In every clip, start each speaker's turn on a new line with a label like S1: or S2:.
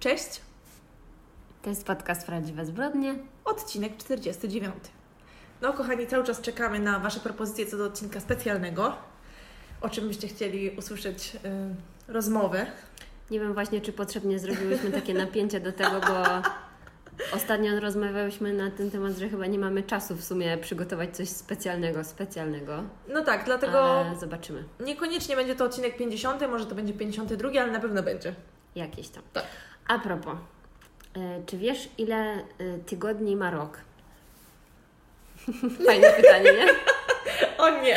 S1: Cześć,
S2: To jest podcast Prawdziwe Zbrodnie.
S1: odcinek 49. No, kochani, cały czas czekamy na Wasze propozycje co do odcinka specjalnego. O czym byście chcieli usłyszeć y, rozmowę?
S2: Nie wiem właśnie, czy potrzebnie zrobiłyśmy takie napięcie do tego, bo ostatnio rozmawiałyśmy na ten temat, że chyba nie mamy czasu w sumie przygotować coś specjalnego, specjalnego.
S1: No tak, dlatego
S2: Ale zobaczymy.
S1: niekoniecznie będzie to odcinek 50, może to będzie 52, ale na pewno będzie.
S2: Jakieś tam.
S1: Tak.
S2: A propos, e, czy wiesz, ile e, tygodni ma rok? Fajne pytanie, nie?
S1: O nie!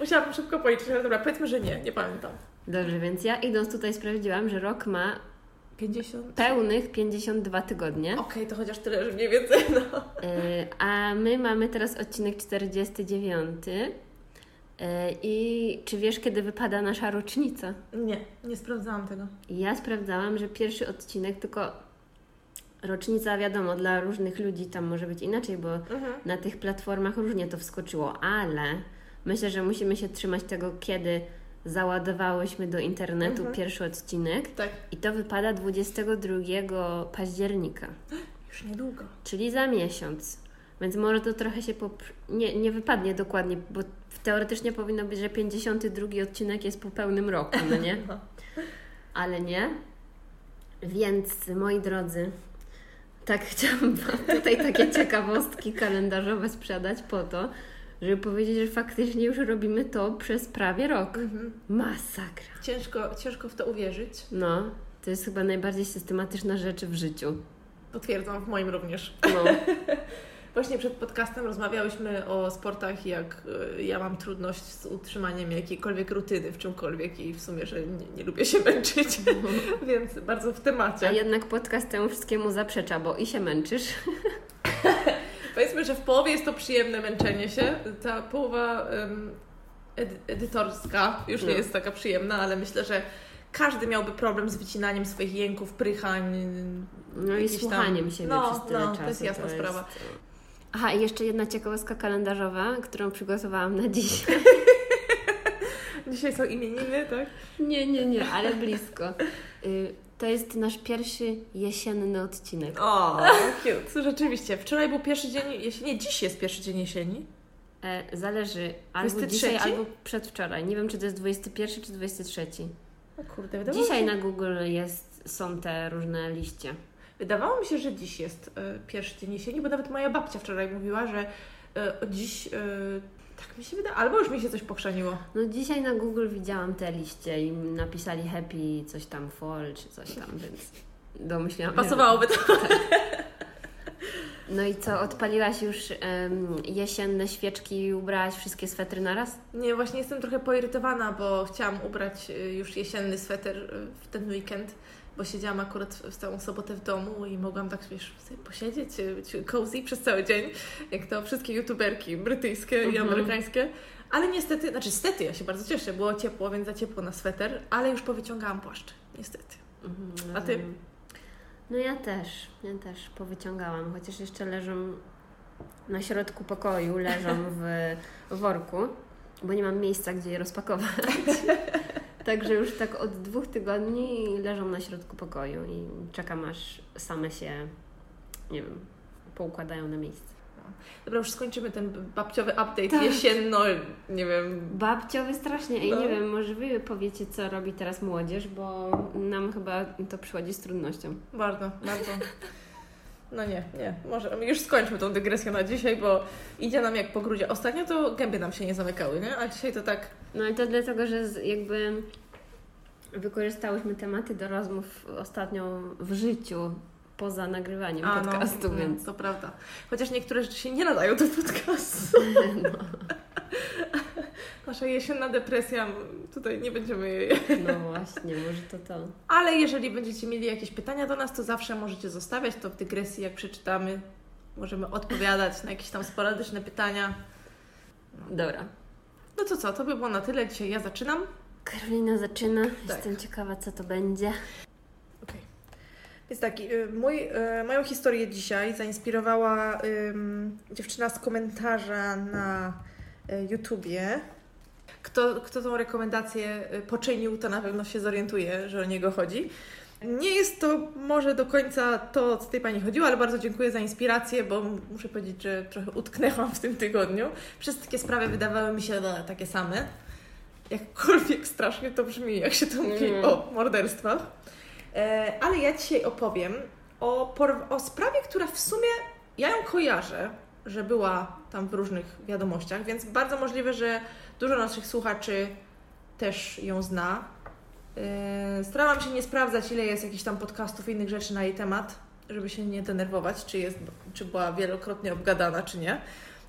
S1: Musiałabym szybko policzyć, ale dobra, powiedzmy, że nie, nie pamiętam.
S2: Dobrze, więc ja idąc tutaj sprawdziłam, że rok ma
S1: 50?
S2: pełnych 52 tygodnie.
S1: Okej, to chociaż tyle, że mniej więcej, no.
S2: Y, A my mamy teraz odcinek 49. Y, I czy wiesz, kiedy wypada nasza rocznica?
S1: Nie, nie sprawdzałam tego.
S2: Ja sprawdzałam, że pierwszy odcinek, tylko rocznica, wiadomo, dla różnych ludzi tam może być inaczej, bo
S1: Mhm.
S2: na tych platformach różnie to wskoczyło, ale myślę, że musimy się trzymać tego, kiedy załadowałyśmy do internetu
S1: Mhm.
S2: pierwszy odcinek.
S1: Tak,
S2: I to wypada 22 października.
S1: już niedługo.
S2: czyli za miesiąc. Więc może to trochę się pop... nie, nie wypadnie dokładnie, bo teoretycznie powinno być, że 52 odcinek jest po pełnym roku, no nie?
S1: No.
S2: Ale nie. Więc moi drodzy, tak chciałam Wam tutaj takie ciekawostki kalendarzowe sprzedać po to, żeby powiedzieć, że faktycznie już robimy to przez prawie rok.
S1: Mhm.
S2: Masakra.
S1: Ciężko, ciężko w to uwierzyć.
S2: No, to jest chyba najbardziej systematyczna rzecz w życiu.
S1: Potwierdzam, w moim również.
S2: No.
S1: Właśnie przed podcastem rozmawiałyśmy o sportach, jak y, ja mam trudność z utrzymaniem jakiejkolwiek rutyny w czymkolwiek i w sumie, że nie, nie lubię się męczyć, więc bardzo w
S2: A
S1: temacie.
S2: jednak podcast temu wszystkiemu zaprzecza, bo i się męczysz.
S1: Powiedzmy, że w połowie jest to przyjemne męczenie się. Ta połowa ym, edy- edytorska już nie
S2: No.
S1: jest taka przyjemna, ale myślę, że każdy miałby problem z wycinaniem swoich jęków, prychań.
S2: No i
S1: Jakieś tam-
S2: słuchaniem siebie
S1: No,
S2: przez tyle
S1: no,
S2: czasu.
S1: to jest jasna sprawa.
S2: Aha, i jeszcze jedna ciekawostka kalendarzowa, którą przygotowałam na dziś.
S1: Dzisiaj są imieniny, tak?
S2: nie, nie, nie, ale blisko. Y, To jest nasz pierwszy jesienny odcinek.
S1: O, cute. Rzeczywiście. Wczoraj był pierwszy dzień jesieni. Nie, dziś jest pierwszy dzień jesieni.
S2: E, zależy albo
S1: 23?
S2: dzisiaj, albo przedwczoraj. Nie wiem, czy to jest 21 czy 23.
S1: O kurde, wydawało,
S2: Dzisiaj
S1: się,
S2: na Google jest, są te różne liście.
S1: Wydawało mi się, że dziś jest e, pierwszy dzień jesieni, bo nawet moja babcia wczoraj mówiła, że e, dziś, e, tak mi się wydaje, albo już mi się coś pochrzaniło.
S2: No dzisiaj na Google widziałam te liście i napisali happy coś tam fall czy coś tam, więc domyślałam
S1: Pasowałoby to.
S2: No i co, odpaliłaś już em, jesienne świeczki i ubrałaś wszystkie swetry naraz?
S1: Nie, właśnie jestem trochę poirytowana, bo chciałam ubrać już jesienny sweter w ten weekend, bo siedziałam akurat w całą sobotę w domu i mogłam tak, wiesz, sobie posiedzieć, e, być cozy przez cały dzień, jak to wszystkie youtuberki brytyjskie i
S2: Mhm.
S1: amerykańskie. Ale niestety, znaczy niestety, ja się bardzo cieszę, było ciepło, więc za ciepło na sweter, ale już powyciągałam płaszcze, niestety. A ty?
S2: No ja też, ja też powyciągałam, chociaż jeszcze leżą na środku pokoju, leżą w worku, bo nie mam miejsca, gdzie je rozpakować. Także już tak od dwóch tygodni leżą na środku pokoju i czekam aż same się, nie wiem, poukładają na miejsce.
S1: Dobra, już skończymy ten babciowy update
S2: Tak.
S1: jesienno, nie wiem,
S2: Babciowy strasznie. Ej,
S1: No.
S2: nie wiem, może Wy powiecie, co robi teraz młodzież, bo nam chyba to przychodzi z trudnością.
S1: bardzo, bardzo. No nie, nie, może już skończmy tą dygresję na dzisiaj, bo idzie nam jak po grudzie. Ostatnio to gęby nam się nie zamykały, nie? A dzisiaj to tak,
S2: No i to dlatego, że jakby wykorzystałyśmy tematy do rozmów ostatnio w życiu, poza nagrywaniem
S1: a
S2: podcastu,
S1: no,
S2: więc
S1: no, to prawda. Chociaż niektóre rzeczy się nie nadają do podcastu. Nasza jesienna depresja, tutaj nie będziemy jej
S2: no właśnie, może to to.
S1: Ale jeżeli będziecie mieli jakieś pytania do nas, to zawsze możecie zostawiać to w dygresji, jak przeczytamy. Możemy odpowiadać na jakieś tam sporadyczne pytania.
S2: Dobra.
S1: No to co, to by było na tyle. Dzisiaj ja zaczynam.
S2: Karolina zaczyna.
S1: Tak.
S2: Jestem ciekawa, co to będzie.
S1: Więc tak, y, mój, y, moją historię dzisiaj zainspirowała ym, dziewczyna z komentarza na y, YouTubie. Kto, kto tą rekomendację y, poczynił, to na pewno się zorientuje, że o niego chodzi. Nie jest to może do końca to, o co tej Pani chodziło, ale bardzo dziękuję za inspirację, bo muszę powiedzieć, że trochę utknęłam w tym tygodniu. Wszystkie sprawy wydawały mi się no, takie same. Jakkolwiek strasznie to brzmi, jak się to mówi
S2: Mm.
S1: o morderstwach. E, ale ja dzisiaj opowiem o, o sprawie, która w sumie ja ją kojarzę, że była tam w różnych wiadomościach, więc bardzo możliwe, że dużo naszych słuchaczy też ją zna. Yy, Starałam się nie sprawdzać, ile jest jakichś tam podcastów i innych rzeczy na jej temat, żeby się nie denerwować, czy, jest, czy była wielokrotnie obgadana, czy nie.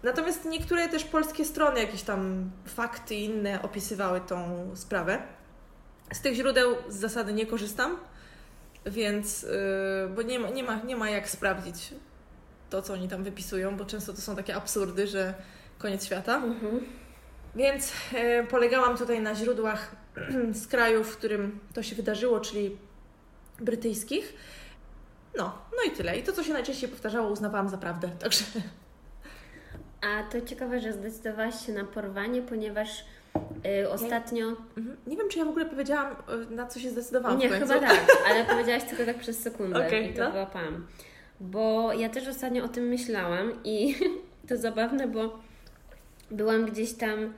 S1: Natomiast niektóre też polskie strony, jakieś tam fakty inne opisywały tą sprawę. Z tych źródeł z zasady nie korzystam, więc, yy, bo nie ma, nie, ma, nie ma jak sprawdzić to, co oni tam wypisują, bo często to są takie absurdy, że koniec świata.
S2: Mhm.
S1: Więc e, polegałam tutaj na źródłach z kraju, w którym to się wydarzyło, czyli brytyjskich. No, no i tyle. I to, co się najczęściej powtarzało, uznawałam za prawdę. Także
S2: A to ciekawe, że zdecydowałaś się na porwanie, ponieważ y, ostatnio...
S1: mhm. nie wiem, czy ja w ogóle powiedziałam, e, na co się zdecydowałam.
S2: Nie, chyba tak, ale powiedziałaś tylko tak przez sekundę
S1: Okej,
S2: i to
S1: no.
S2: wyłapałam. Bo ja też ostatnio o tym myślałam i to zabawne, bo byłam gdzieś tam,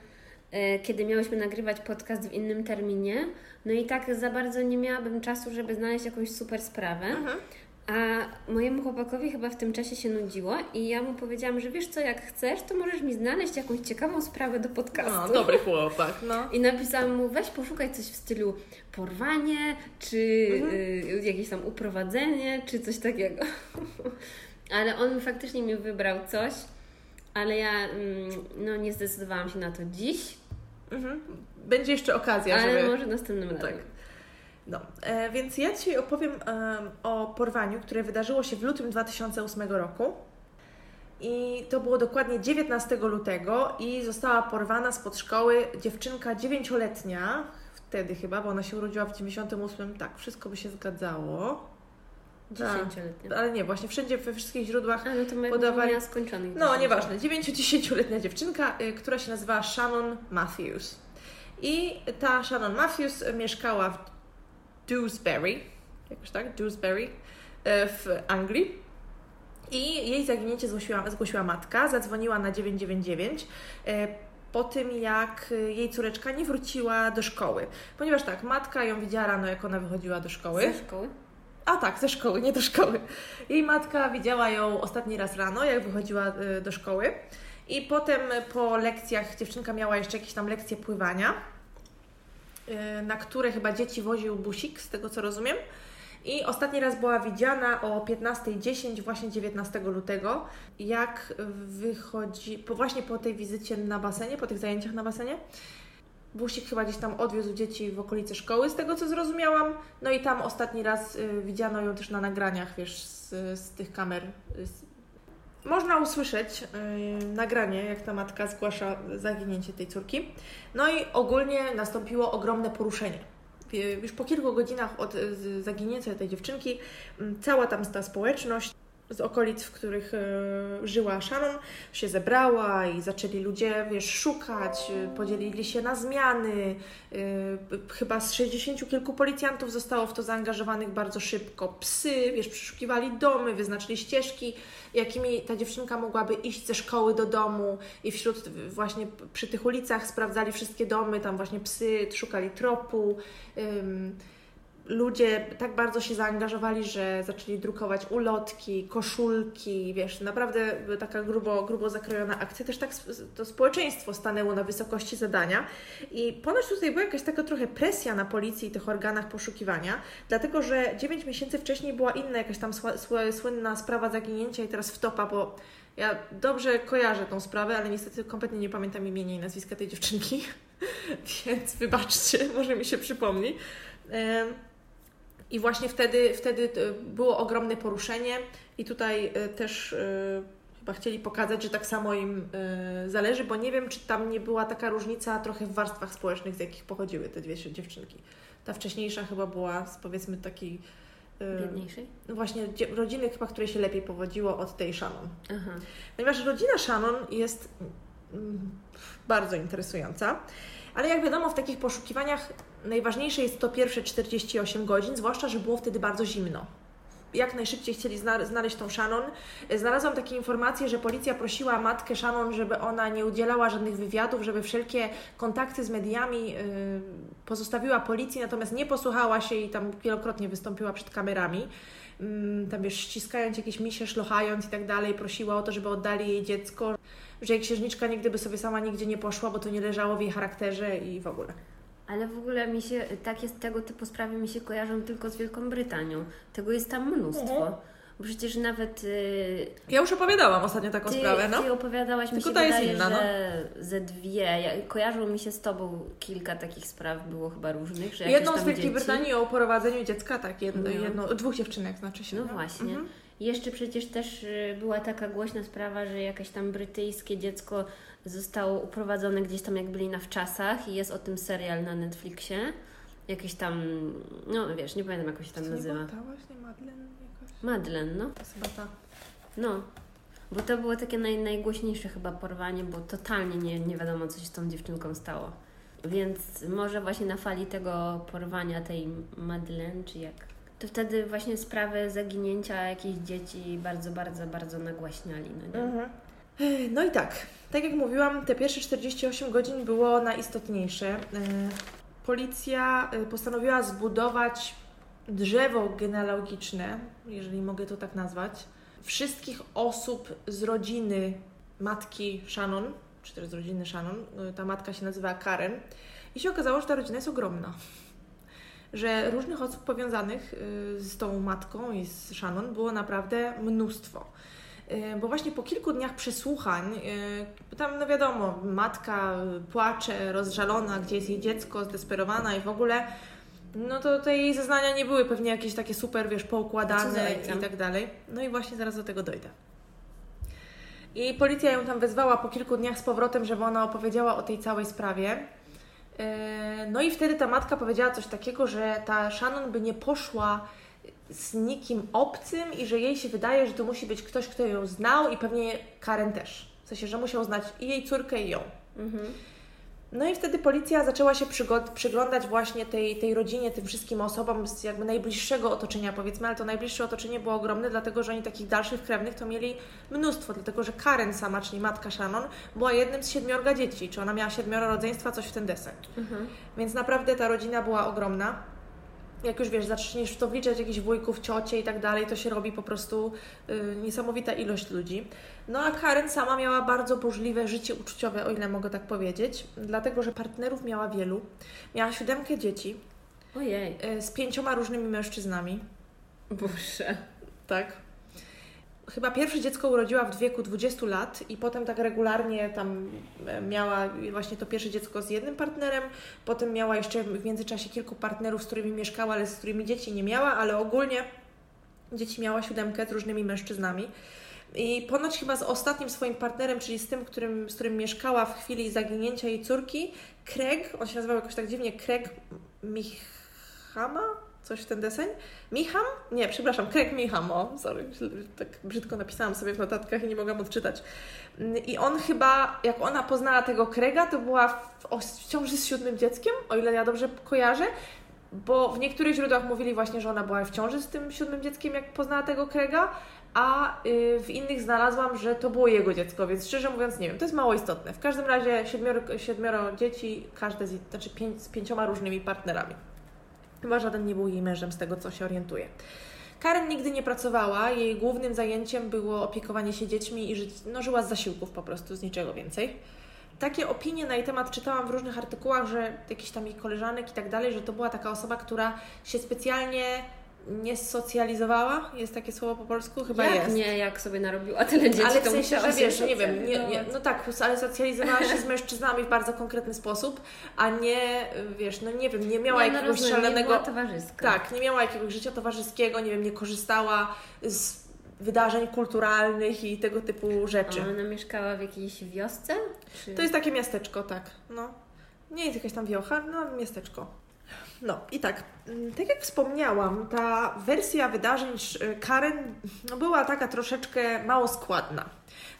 S2: e, kiedy miałyśmy nagrywać podcast w innym terminie, no i tak za bardzo nie miałabym czasu, żeby znaleźć jakąś super sprawę.
S1: Mhm.
S2: A mojemu chłopakowi chyba w tym czasie się nudziło i ja mu powiedziałam, że wiesz co, jak chcesz, to możesz mi znaleźć jakąś ciekawą sprawę do podcastu.
S1: No, dobry chłopak, no.
S2: I napisałam mu, weź poszukaj coś w stylu porwanie, czy
S1: Mhm.
S2: y, jakieś tam uprowadzenie, czy coś takiego. ale on faktycznie mi wybrał coś, ale ja mm, no, nie zdecydowałam się na to dziś,
S1: Mhm. Będzie jeszcze okazja,
S2: ale
S1: żeby...
S2: może następnym razem.
S1: Tak. No, e, więc ja Ci opowiem em, o porwaniu, które wydarzyło się w lutym 2008 roku. I to było dokładnie 19 lutego i została porwana spod szkoły dziewczynka dziewięcioletnia, wtedy chyba, bo ona się urodziła w 98, tak, wszystko by się zgadzało. Tak.
S2: Dziesięcioletnia.
S1: Ale nie, właśnie wszędzie, we wszystkich źródłach
S2: A no to my
S1: Podawali-
S2: miała skończonych.
S1: no, nieważne. 9-10-letnia dziewczynka, y, która się nazywała Shannon Matthews. I ta Shannon Matthews mieszkała w Dewsbury, jakoś tak, Dewsbury, y, w Anglii. I jej zaginięcie zgłosiła, zgłosiła matka, zadzwoniła na 999 y, po tym, jak jej córeczka nie wróciła do szkoły. Ponieważ tak, matka ją widziała rano, jak ona wychodziła do szkoły.
S2: Ze szkoły?
S1: A tak, ze szkoły, nie do szkoły. Jej matka widziała ją ostatni raz rano, jak wychodziła y, do szkoły. I potem po lekcjach dziewczynka miała jeszcze jakieś tam lekcje pływania, y, na które chyba dzieci woził busik, z tego co rozumiem. I ostatni raz była widziana o 15.10, właśnie 19 lutego, jak wychodzi, po, właśnie po tej wizycie na basenie, po tych zajęciach na basenie. Busik chyba gdzieś tam odwiózł dzieci w okolice szkoły, z tego co zrozumiałam. No i tam ostatni raz y, widziano ją też na nagraniach, wiesz, z, z tych kamer. Można usłyszeć y, nagranie, jak ta matka zgłasza zaginięcie tej córki. No i ogólnie nastąpiło ogromne poruszenie. Już po kilku godzinach od zaginięcia tej dziewczynki, mm, cała tam ta społeczność z okolic, w których e, żyła Shannon, się zebrała i zaczęli ludzie, wiesz, szukać, e, podzielili się na zmiany. E, chyba z 60 kilku policjantów zostało w to zaangażowanych bardzo szybko. Psy, wiesz, przeszukiwali domy, wyznaczyli ścieżki, jakimi ta dziewczynka mogłaby iść ze szkoły do domu i wśród właśnie przy tych ulicach sprawdzali wszystkie domy, tam właśnie psy, szukali tropu. Ludzie tak bardzo się zaangażowali, że zaczęli drukować ulotki, koszulki, wiesz, naprawdę taka grubo, grubo zakrojona akcja. Też tak to społeczeństwo stanęło na wysokości zadania i ponoć tutaj była jakaś taka trochę presja na policji i tych organach poszukiwania, dlatego że 9 miesięcy wcześniej była inna jakaś tam słynna sprawa zaginięcia i teraz wtopa, bo ja dobrze kojarzę tą sprawę, ale niestety kompletnie nie pamiętam imienia i nazwiska tej dziewczynki, więc wybaczcie, może mi się przypomni. I właśnie wtedy, wtedy e, było ogromne poruszenie i tutaj e, też e, chyba chcieli pokazać, że tak samo im zależy, bo nie wiem, czy tam nie była taka różnica trochę w warstwach społecznych, z jakich pochodziły te dwie dziewczynki. Ta wcześniejsza chyba była z powiedzmy takiej
S2: Biedniejszej?
S1: właśnie dzie- rodziny chyba, której się lepiej powodziło od tej Shannon.
S2: Aha.
S1: Ponieważ rodzina Shannon jest mm, bardzo interesująca, Ale jak wiadomo, w takich poszukiwaniach najważniejsze jest to pierwsze 48 godzin, zwłaszcza, że było wtedy bardzo zimno jak najszybciej chcieli znaleźć tą Shannon. Znalazłam takie informacje, że policja prosiła matkę Shannon, żeby ona nie udzielała żadnych wywiadów, żeby wszelkie kontakty z mediami yy, pozostawiła policji, natomiast nie posłuchała się i tam wielokrotnie wystąpiła przed kamerami. Yy, tam wiesz, ściskając jakieś misie, szlochając i tak dalej, prosiła o to, żeby oddali jej dziecko, że jej księżniczka nigdy by sobie sama nigdzie nie poszła, bo to nie leżało w jej charakterze i w ogóle.
S2: Ale w ogóle mi się takie tego typu sprawy mi się kojarzą tylko z Wielką Brytanią. Tego jest tam mnóstwo. Mhm. Przecież nawet. Yy,
S1: ja już opowiadałam ostatnio taką
S2: ty,
S1: sprawę, no.
S2: Ty opowiadałaś, Tylko mi się wydaje, inna, że no. ze dwie. Ja, kojarzyło mi się z Tobą kilka takich spraw, było chyba różnych. Że
S1: Jedną z Wielkiej dzieci... Brytanii o prowadzeniu dziecka, tak, jedno, no. jedno, dwóch dziewczynek znaczy się.
S2: No, no. właśnie. Mhm. Jeszcze przecież też y, była taka głośna sprawa, że jakieś tam brytyjskie dziecko zostało uprowadzone gdzieś tam, jak byli na wczasach i jest o tym serial na Netflixie. Jakiś tam, no wiesz, nie pamiętam jak się tam nazywa.
S1: Ta właśnie, Madeleine jakoś?
S2: Madeleine, no.
S1: To jest chyba ta.
S2: No, bo to było takie naj, najgłośniejsze chyba porwanie, bo totalnie nie, nie wiadomo, co się z tą dziewczynką stało. Więc może właśnie na fali tego porwania tej Madeleine, czy jak, to wtedy właśnie sprawy zaginięcia jakichś dzieci bardzo, bardzo, bardzo nagłaśniali. No, nie? Mhm.
S1: no i tak, tak jak mówiłam, te pierwsze 48 godzin było najistotniejsze. E, policja e, postanowiła zbudować drzewo genealogiczne, jeżeli mogę to tak nazwać, wszystkich osób z rodziny matki Shannon, czy też z rodziny Shannon. E, ta matka się nazywa Karen. I się okazało, że ta rodzina jest ogromna. Że różnych osób powiązanych z tą matką i z Shannon było naprawdę mnóstwo. E, bo właśnie po kilku dniach przesłuchań, e, tam no wiadomo, matka płacze, rozżalona, gdzie jest jej dziecko, zdesperowana i w ogóle, no to te jej zeznania nie były pewnie jakieś takie super, wiesz, poukładane i tak dalej. No i właśnie zaraz do tego dojdę. I policja ją tam wezwała po kilku dniach z powrotem, żeby ona opowiedziała o tej całej sprawie. E, no i wtedy ta matka powiedziała coś takiego, że ta Shannon by nie poszła z nikim obcym i że jej się wydaje, że to musi być ktoś, kto ją znał i pewnie Karen też. W sensie, że musiał znać i jej córkę, i ją. Mhm. No i wtedy policja zaczęła się przyglądać właśnie tej, tej rodzinie, tym wszystkim osobom z jakby najbliższego otoczenia, powiedzmy, ale to najbliższe otoczenie było ogromne, dlatego że oni takich dalszych krewnych to mieli mnóstwo, dlatego że Karen sama, czyli matka Shannon, była jednym z siedmiorga dzieci, czy ona miała siedmioro rodzeństwa, coś w ten deseń. Mhm. Więc naprawdę ta rodzina była ogromna jak już wiesz, zaczniesz w to wliczać jakichś wujków, ciocie i tak dalej, to się robi po prostu y, niesamowita ilość ludzi. No a Karen sama miała bardzo burzliwe życie uczuciowe, o ile mogę tak powiedzieć, dlatego że partnerów miała wielu. Miała siódemkę dzieci.
S2: Ojej.
S1: Y, z pięcioma różnymi mężczyznami.
S2: Boże.
S1: Tak chyba pierwsze dziecko urodziła w wieku 20 lat i potem tak regularnie tam e, miała właśnie to pierwsze dziecko z jednym partnerem, potem miała jeszcze w międzyczasie kilku partnerów, z którymi mieszkała, ale z którymi dzieci nie miała, ale ogólnie dzieci miała siódemkę z różnymi mężczyznami. I ponoć chyba z ostatnim swoim partnerem, czyli z tym, którym, z którym mieszkała w chwili zaginięcia jej córki, Craig, on się nazywał jakoś tak dziwnie, Craig Michama? Coś w ten deseń. Micham? Nie, przepraszam, Craig Micham, o, sorry, tak brzydko napisałam sobie w notatkach i nie mogłam odczytać. I on chyba, jak ona poznała tego Craiga, to była w, w ciąży z siódmym dzieckiem, o ile ja dobrze kojarzę, bo w niektórych źródłach mówili właśnie, że ona była w ciąży z tym siódmym dzieckiem, jak poznała tego Craiga, a y, w innych znalazłam, że to było jego dziecko, więc szczerze mówiąc nie wiem, to jest mało istotne. W każdym razie siedmioro, siedmioro dzieci, każde z, znaczy pięć, z pięcioma różnymi partnerami. Chyba żaden nie był jej mężem, z tego co się orientuje. Karen nigdy nie pracowała, jej głównym zajęciem było opiekowanie się dziećmi i żyć, no, żyła z zasiłków po prostu, z niczego więcej. Takie opinie na jej temat czytałam w różnych artykułach, że jakiś tam jej koleżanek i tak dalej, że to była taka osoba, która się specjalnie nie socjalizowała? Jest takie słowo po polsku? Chyba
S2: jak
S1: jest.
S2: nie, jak sobie narobiła tyle dzieci,
S1: ale w
S2: sensie,
S1: że wiesz, nie wiem, nie, nie, no tak, ale socjalizowała się z mężczyznami w bardzo konkretny sposób, a nie, wiesz, no nie wiem, nie miała nie, no jakiegoś rozumiem, szalonego...
S2: Nie towarzyska.
S1: Tak, nie miała jakiegoś życia towarzyskiego, nie wiem, nie korzystała z wydarzeń kulturalnych i tego typu rzeczy.
S2: A ona mieszkała w jakiejś wiosce?
S1: Czy... To jest takie miasteczko, tak, no. Nie jest jakaś tam wiocha, no miasteczko. No i tak, mm, tak jak wspomniałam, ta wersja wydarzeń Karen no, była taka troszeczkę mało składna.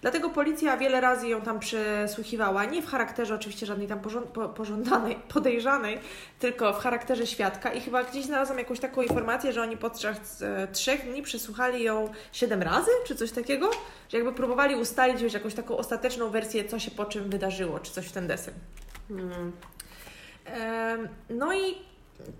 S1: Dlatego policja wiele razy ją tam przesłuchiwała, nie w charakterze oczywiście żadnej tam pożądanej, podejrzanej, tylko w charakterze świadka i chyba gdzieś znalazłam jakąś taką informację, że oni podczas trzech dni przesłuchali ją siedem razy, czy coś takiego, że jakby próbowali ustalić wiesz, jakąś taką ostateczną wersję, co się po czym wydarzyło, czy coś w ten deseń.
S2: Mm.
S1: No i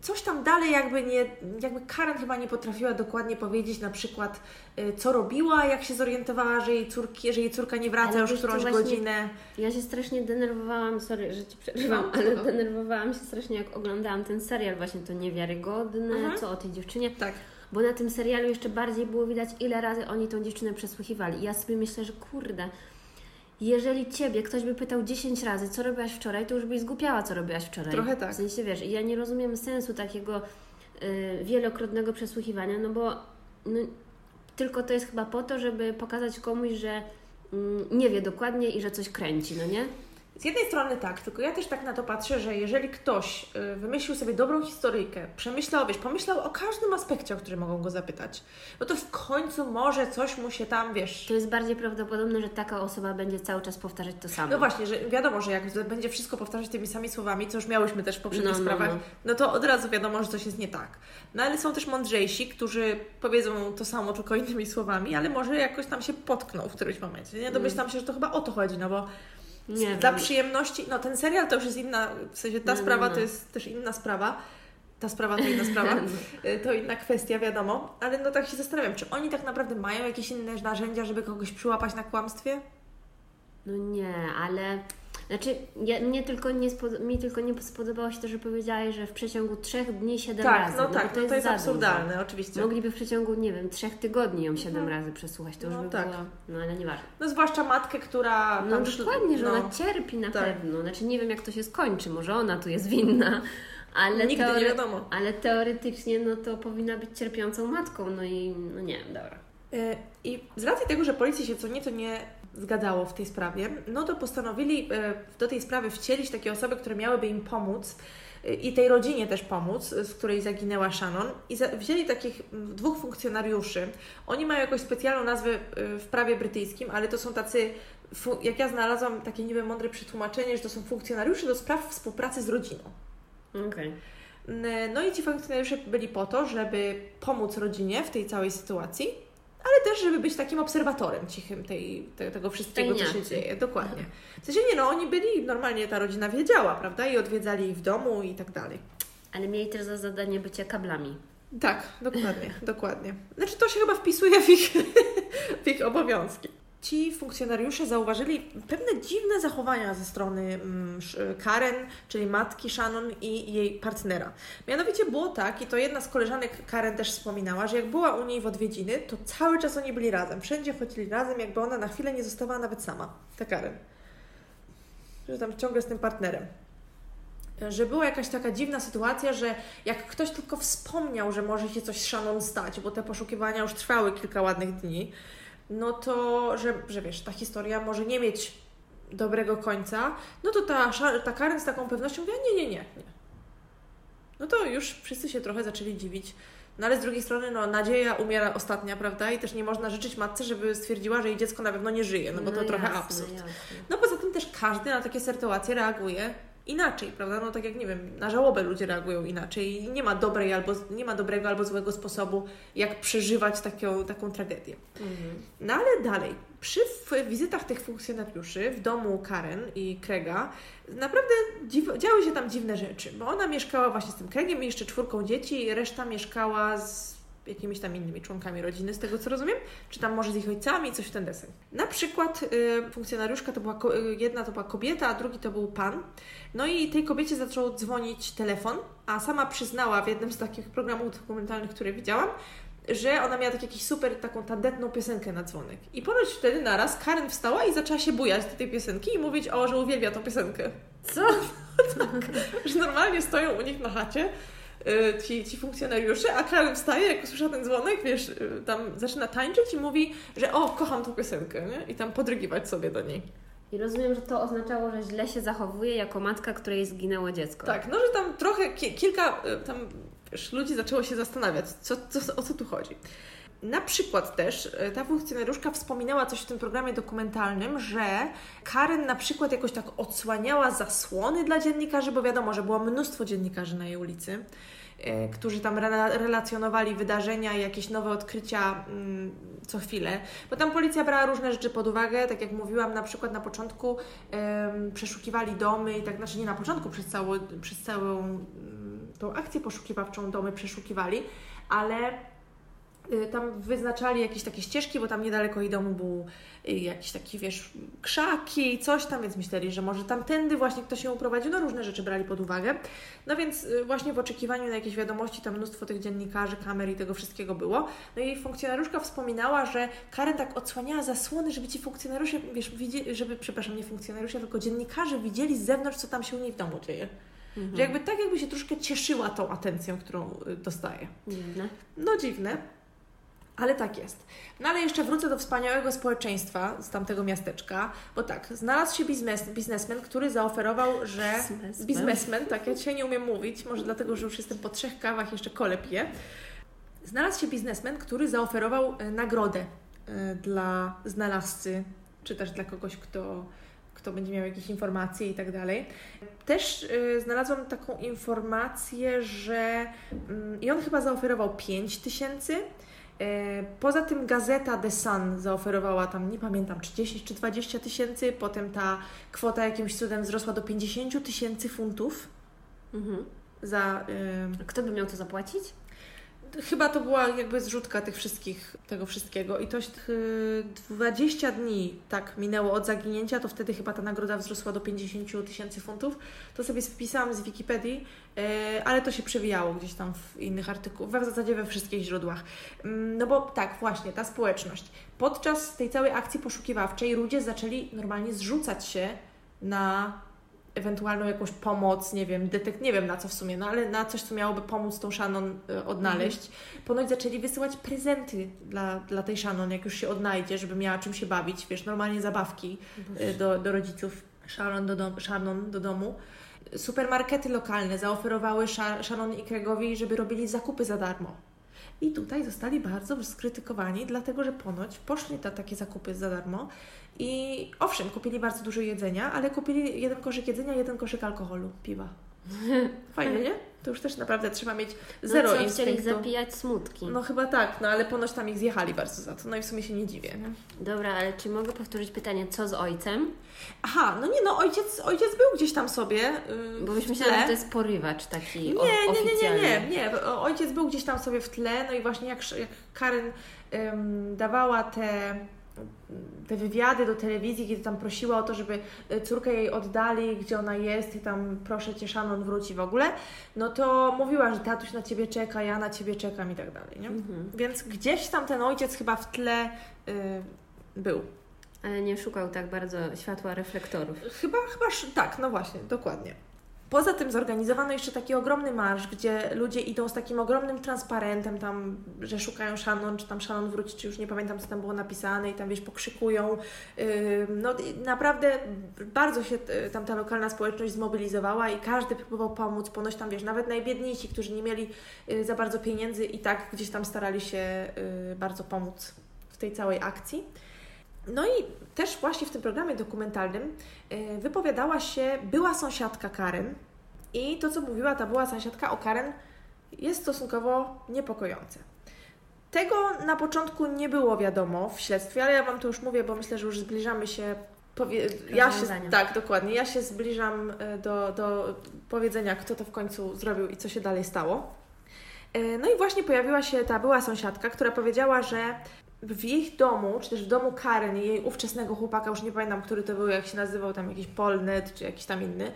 S1: coś tam dalej jakby nie, jakby Karen chyba nie potrafiła dokładnie powiedzieć na przykład, y, co robiła, jak się zorientowała, że jej, córki, że jej córka nie wraca
S2: Ale
S1: już którąś
S2: właśnie-
S1: godzinę.
S2: Ja się strasznie denerwowałam, sorry, że Ci przerywam,
S1: No,
S2: ale
S1: no.
S2: denerwowałam się strasznie, jak oglądałam ten serial, właśnie to niewiarygodne,
S1: Mhm.
S2: co o tej dziewczynie.
S1: Tak.
S2: Bo na tym serialu jeszcze bardziej było widać, ile razy oni tą dziewczynę przesłuchiwali. I ja sobie myślę, że kurde, jeżeli Ciebie ktoś by pytał 10 razy, co robiłaś wczoraj, to już byś zgupiała, co robiłaś wczoraj.
S1: Trochę tak.
S2: W sensie, wiesz, i ja nie rozumiem sensu takiego y, wielokrotnego przesłuchiwania, no bo no, tylko to jest chyba po to, żeby pokazać komuś, że mm, nie wie dokładnie i że coś kręci, no nie?
S1: Z jednej strony tak, tylko ja też tak na to patrzę, że jeżeli ktoś y, wymyślił sobie dobrą historyjkę, przemyślał, wiesz, pomyślał o każdym aspekcie, o który mogą go zapytać, no to w końcu może coś mu się tam, wiesz,
S2: To jest bardziej prawdopodobne, że taka osoba będzie cały czas powtarzać to samo.
S1: No właśnie, że wiadomo, że jak będzie wszystko powtarzać tymi samymi słowami, co już miałyśmy też w poprzednich
S2: No, no,
S1: sprawach,
S2: no.
S1: no. to od razu wiadomo, że coś jest nie tak. No ale są też mądrzejsi, którzy powiedzą to samo, tylko innymi słowami, ale może jakoś tam się potkną w którymś momencie. Nie domyślam się, że to chyba o to chodzi, no bo
S2: Mm. Nie
S1: dla
S2: wiem.
S1: przyjemności, no ten serial to już jest inna, w sensie ta
S2: No, no,
S1: sprawa
S2: no.
S1: to jest też inna sprawa. Ta sprawa to inna sprawa, Y, to inna kwestia, wiadomo, ale no tak się zastanawiam, czy oni tak naprawdę mają jakieś inne narzędzia, żeby kogoś przyłapać na kłamstwie?
S2: No nie, ale znaczy ja, mnie tylko nie spod- mi tylko nie spodobało się to, że powiedziałeś, że w przeciągu trzech dni siedem
S1: Tak,
S2: razy.
S1: no tak,
S2: bo
S1: to jest, to jest absurdalne,
S2: Dużo.
S1: oczywiście.
S2: Mogliby w przeciągu, nie wiem, trzech tygodni ją siedem razy przesłuchać, to już
S1: No
S2: by
S1: tak.
S2: było, no ale nieważne.
S1: No zwłaszcza matkę, która
S2: No
S1: tam
S2: dokładnie, że
S1: no,
S2: ona cierpi na
S1: tak.
S2: pewno. Znaczy nie wiem jak to się skończy, może ona tu jest winna, ale,
S1: Nigdy nie wiadomo.
S2: ale teoretycznie no to powinna być cierpiącą matką, no i no nie, dobra.
S1: Y, I z racji tego, że policji się co nieco nie zgadzało w tej sprawie, no to postanowili y, do tej sprawy wcielić takie osoby, które miałyby im pomóc y, i tej rodzinie też pomóc, y, z której zaginęła Shannon i wzięli takich dwóch funkcjonariuszy. Oni mają jakąś specjalną nazwę w prawie brytyjskim, ale to są tacy, jak ja znalazłam takie niby mądre przetłumaczenie, że to są funkcjonariusze do spraw współpracy z rodziną.
S2: Okej.
S1: N- No i ci funkcjonariusze byli po to, żeby pomóc rodzinie w tej całej sytuacji, ale też, żeby być takim obserwatorem cichym tej, te, tego wszystkiego, co się dzieje. Dokładnie. W sensie nie, no oni byli, normalnie ta rodzina wiedziała, prawda? I odwiedzali ich w domu i tak dalej.
S2: Ale mieli też za zadanie bycie kablami.
S1: Tak, dokładnie, dokładnie. Znaczy to się chyba wpisuje w ich, w ich obowiązki. Ci funkcjonariusze zauważyli pewne dziwne zachowania ze strony mm, Karen, czyli matki Shannon i jej partnera. Mianowicie było tak, i to jedna z koleżanek Karen też wspominała, że jak była u niej w odwiedziny, to cały czas oni byli razem. Wszędzie chodzili razem, jakby ona na chwilę nie została nawet sama, ta Karen. Że tam ciągle z tym partnerem że była jakaś taka dziwna sytuacja, że jak ktoś tylko wspomniał, że może się coś z Shannon stać, bo te poszukiwania już trwały kilka ładnych dni, no to, że, że wiesz, ta historia może nie mieć dobrego końca, no to ta, ta Karen z taką pewnością mówi, nie, nie, nie, nie. No to już wszyscy się trochę zaczęli dziwić. No ale z drugiej strony, no nadzieja umiera ostatnia, prawda? I też nie można życzyć matce, żeby stwierdziła, że jej dziecko na pewno nie żyje, no bo to trochę
S2: jasne,
S1: absurd.
S2: Jasne.
S1: No poza tym też każdy na takie sytuacje reaguje inaczej, prawda? No tak jak nie wiem, na żałobę ludzie reagują inaczej i nie ma dobrej albo nie ma dobrego albo złego sposobu, jak przeżywać taką, taką tragedię.
S2: Mhm.
S1: No ale dalej, przy wizytach tych funkcjonariuszy w domu Karen i Krega naprawdę działy się tam dziwne rzeczy, bo ona mieszkała właśnie z tym Craigiem i jeszcze czwórką dzieci, reszta mieszkała z jakimiś tam innymi członkami rodziny, z tego co rozumiem, czy tam może z ich ojcami, coś w ten deseń. Na przykład y, funkcjonariuszka to była, y, jedna to była kobieta, a drugi to był pan. No i tej kobiecie zaczął dzwonić telefon, a sama przyznała w jednym z takich programów dokumentalnych, które widziałam, że ona miała tak jakiś super taką tandetną piosenkę na dzwonek. I ponoć wtedy naraz Karen wstała i zaczęła się bujać do tej piosenki i mówić, o, że uwielbia tą piosenkę.
S2: Co?
S1: Że normalnie stoją u nich na chacie ci, ci funkcjonariusze, a Karen wstaje, jak usłysza ten dzwonek, wiesz, y, tam zaczyna tańczyć i mówi, że o, kocham tą piosenkę, nie? I tam podrygiwać sobie do niej.
S2: I rozumiem, że to oznaczało, że źle się zachowuje jako matka, której zginęło dziecko.
S1: Tak, no że tam trochę, ki- kilka y, tam wiesz, ludzi zaczęło się zastanawiać, co, co, o co tu chodzi. Na przykład też y, ta funkcjonariuszka wspominała coś w tym programie dokumentalnym, że Karen na przykład jakoś tak odsłaniała zasłony dla dziennikarzy, bo wiadomo, że było mnóstwo dziennikarzy na jej ulicy, y, którzy tam rela- relacjonowali wydarzenia i jakieś nowe odkrycia mm, co chwilę. Bo tam policja brała różne rzeczy pod uwagę, tak jak mówiłam, na przykład na początku przeszukiwali domy i tak, znaczy nie na początku, przez, cało, przez całą mm, tą akcję poszukiwawczą domy przeszukiwali, ale tam wyznaczali jakieś takie ścieżki, bo tam niedaleko jej domu był y, jakiś taki, wiesz, krzaki, coś tam, więc myśleli, że może tamtędy właśnie ktoś się uprowadził, no różne rzeczy brali pod uwagę. No więc y, właśnie w oczekiwaniu na jakieś wiadomości tam mnóstwo tych dziennikarzy, kamer i tego wszystkiego było. No i funkcjonariuszka wspominała, że Karen tak odsłaniała zasłony, żeby ci funkcjonariusze, wiesz, widzieli, żeby, przepraszam, nie funkcjonariusze, tylko dziennikarze widzieli z zewnątrz, co tam się u niej w domu dzieje.
S2: Mhm.
S1: Że jakby tak jakby się troszkę cieszyła tą atencją, którą y, dostaje.
S2: Dziwne.
S1: No dziwne, ale tak jest. No ale jeszcze wrócę do wspaniałego społeczeństwa z tamtego miasteczka, bo tak, znalazł się biznes, biznesmen, który zaoferował, że...
S2: Biznesmen.
S1: Biznesmen, tak, ja dzisiaj nie umiem mówić, może dlatego, że już jestem po trzech kawach, jeszcze kole piję. Znalazł się biznesmen, który zaoferował e, nagrodę e, dla znalazcy, czy też dla kogoś, kto, kto będzie miał jakieś informacje i tak dalej. Też y, znalazłam taką informację, że mm, i on chyba zaoferował 5 tysięcy. E, Poza tym gazeta The Sun zaoferowała tam, nie pamiętam, czy 10 czy 20 tysięcy, potem ta kwota jakimś cudem wzrosła do 50 tysięcy funtów
S2: Mhm.
S1: za...
S2: A Kto by miał to zapłacić?
S1: Chyba to była jakby zrzutka tych wszystkich, tego wszystkiego i to y, 20 dni tak minęło od zaginięcia, to wtedy chyba ta nagroda wzrosła do 50 tysięcy funtów. To sobie wpisałam z Wikipedii, y, ale to się przewijało gdzieś tam w innych artykułach, w zasadzie we wszystkich źródłach. Mm, No bo tak, właśnie, ta społeczność. Podczas tej całej akcji poszukiwawczej ludzie zaczęli normalnie zrzucać się na ewentualną jakąś pomoc, nie wiem, detek, nie wiem na co w sumie, no ale na coś, co miałoby pomóc tą Shannon y, odnaleźć. Ponoć zaczęli wysyłać prezenty dla, dla tej Shannon, jak już się odnajdzie, żeby miała czym się bawić, wiesz, normalnie zabawki y, do, do rodziców Shannon do, dom, Shannon do domu. Supermarkety lokalne zaoferowały Sha- Shannon i Craigowi, żeby robili zakupy za darmo. I tutaj zostali bardzo skrytykowani, dlatego że ponoć poszli na takie zakupy za darmo i owszem, kupili bardzo dużo jedzenia, ale kupili jeden koszyk jedzenia, jeden koszyk alkoholu, piwa. Fajnie, nie? To już też naprawdę trzeba mieć zero
S2: no co, chcieli
S1: instynktu.
S2: zapijać smutki.
S1: No chyba tak, no ale ponoć tam ich zjechali bardzo za to, no i w sumie się nie dziwię. Nie?
S2: Dobra, ale czy mogę powtórzyć pytanie, co z ojcem?
S1: Aha, no nie no, ojciec, ojciec był gdzieś tam sobie. Yy,
S2: Bo myślałam,
S1: tle.
S2: że to jest porywacz taki
S1: Nie,
S2: o-
S1: nie, nie, nie, nie, nie. Ojciec był gdzieś tam sobie w tle, no i właśnie jak, jak Karen ym, dawała te, te wywiady do telewizji, kiedy tam prosiła o to, żeby y, córkę jej oddali, gdzie ona jest i tam proszę Cię, Shannon wróci w ogóle, no to mówiła, że tatuś na Ciebie czeka, ja na Ciebie czekam i tak dalej, nie?
S2: Mhm.
S1: Więc gdzieś tam ten ojciec chyba w tle y, był.
S2: Ale nie szukał tak bardzo światła reflektorów.
S1: Chyba, chyba tak, no właśnie, dokładnie. Poza tym zorganizowano jeszcze taki ogromny marsz, gdzie ludzie idą z takim ogromnym transparentem tam, że szukają Shannon, czy tam Shannon wróci, czy już nie pamiętam, co tam było napisane i tam, wiesz, pokrzykują. No naprawdę bardzo się y, tam ta lokalna społeczność zmobilizowała i każdy próbował pomóc. Ponoć tam, wiesz, nawet najbiedniejsi, którzy nie mieli y, za bardzo pieniędzy i tak gdzieś tam starali się y, bardzo pomóc w tej całej akcji. No i też właśnie w tym programie dokumentalnym y, wypowiadała się była sąsiadka Karen i to, co mówiła ta była sąsiadka o Karen jest stosunkowo niepokojące. Tego na początku nie było wiadomo w śledztwie, ale ja Wam to już mówię, bo myślę, że już zbliżamy się. Powie... Ja się, tak, dokładnie. Ja się zbliżam y, do, do powiedzenia, kto to w końcu zrobił i co się dalej stało. Y, No i właśnie pojawiła się ta była sąsiadka, która powiedziała, że w ich domu, czy też w domu Karen jej ówczesnego chłopaka, już nie pamiętam, który to był, jak się nazywał, tam jakiś Polnet, czy jakiś tam inny.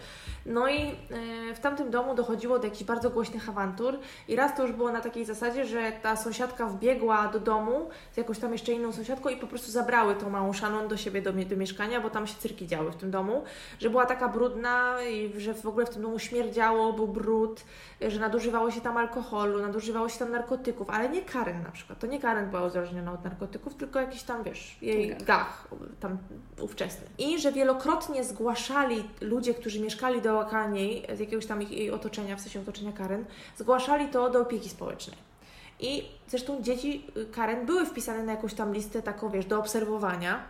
S1: No i e, w tamtym domu dochodziło do jakichś bardzo głośnych awantur i raz to już było na takiej zasadzie, że ta sąsiadka wbiegła do domu z jakąś tam jeszcze inną sąsiadką i po prostu zabrały tą małą Shannon do siebie, do, do mieszkania, bo tam się cyrki działy w tym domu, że była taka brudna i że w ogóle w tym domu śmierdziało, był brud, że nadużywało się tam alkoholu, nadużywało się tam narkotyków, ale nie Karen na przykład. To nie Karen była uzależniona od narkotyków, tylko jakiś tam, wiesz, jej
S2: Gach.
S1: gach tam ówczesny. I że wielokrotnie zgłaszali ludzie, którzy mieszkali dookoła niej, z jakiegoś tam ich, jej otoczenia, w sensie otoczenia Karen, zgłaszali to do opieki społecznej. I zresztą dzieci Karen były wpisane na jakąś tam listę taką, wiesz, do obserwowania,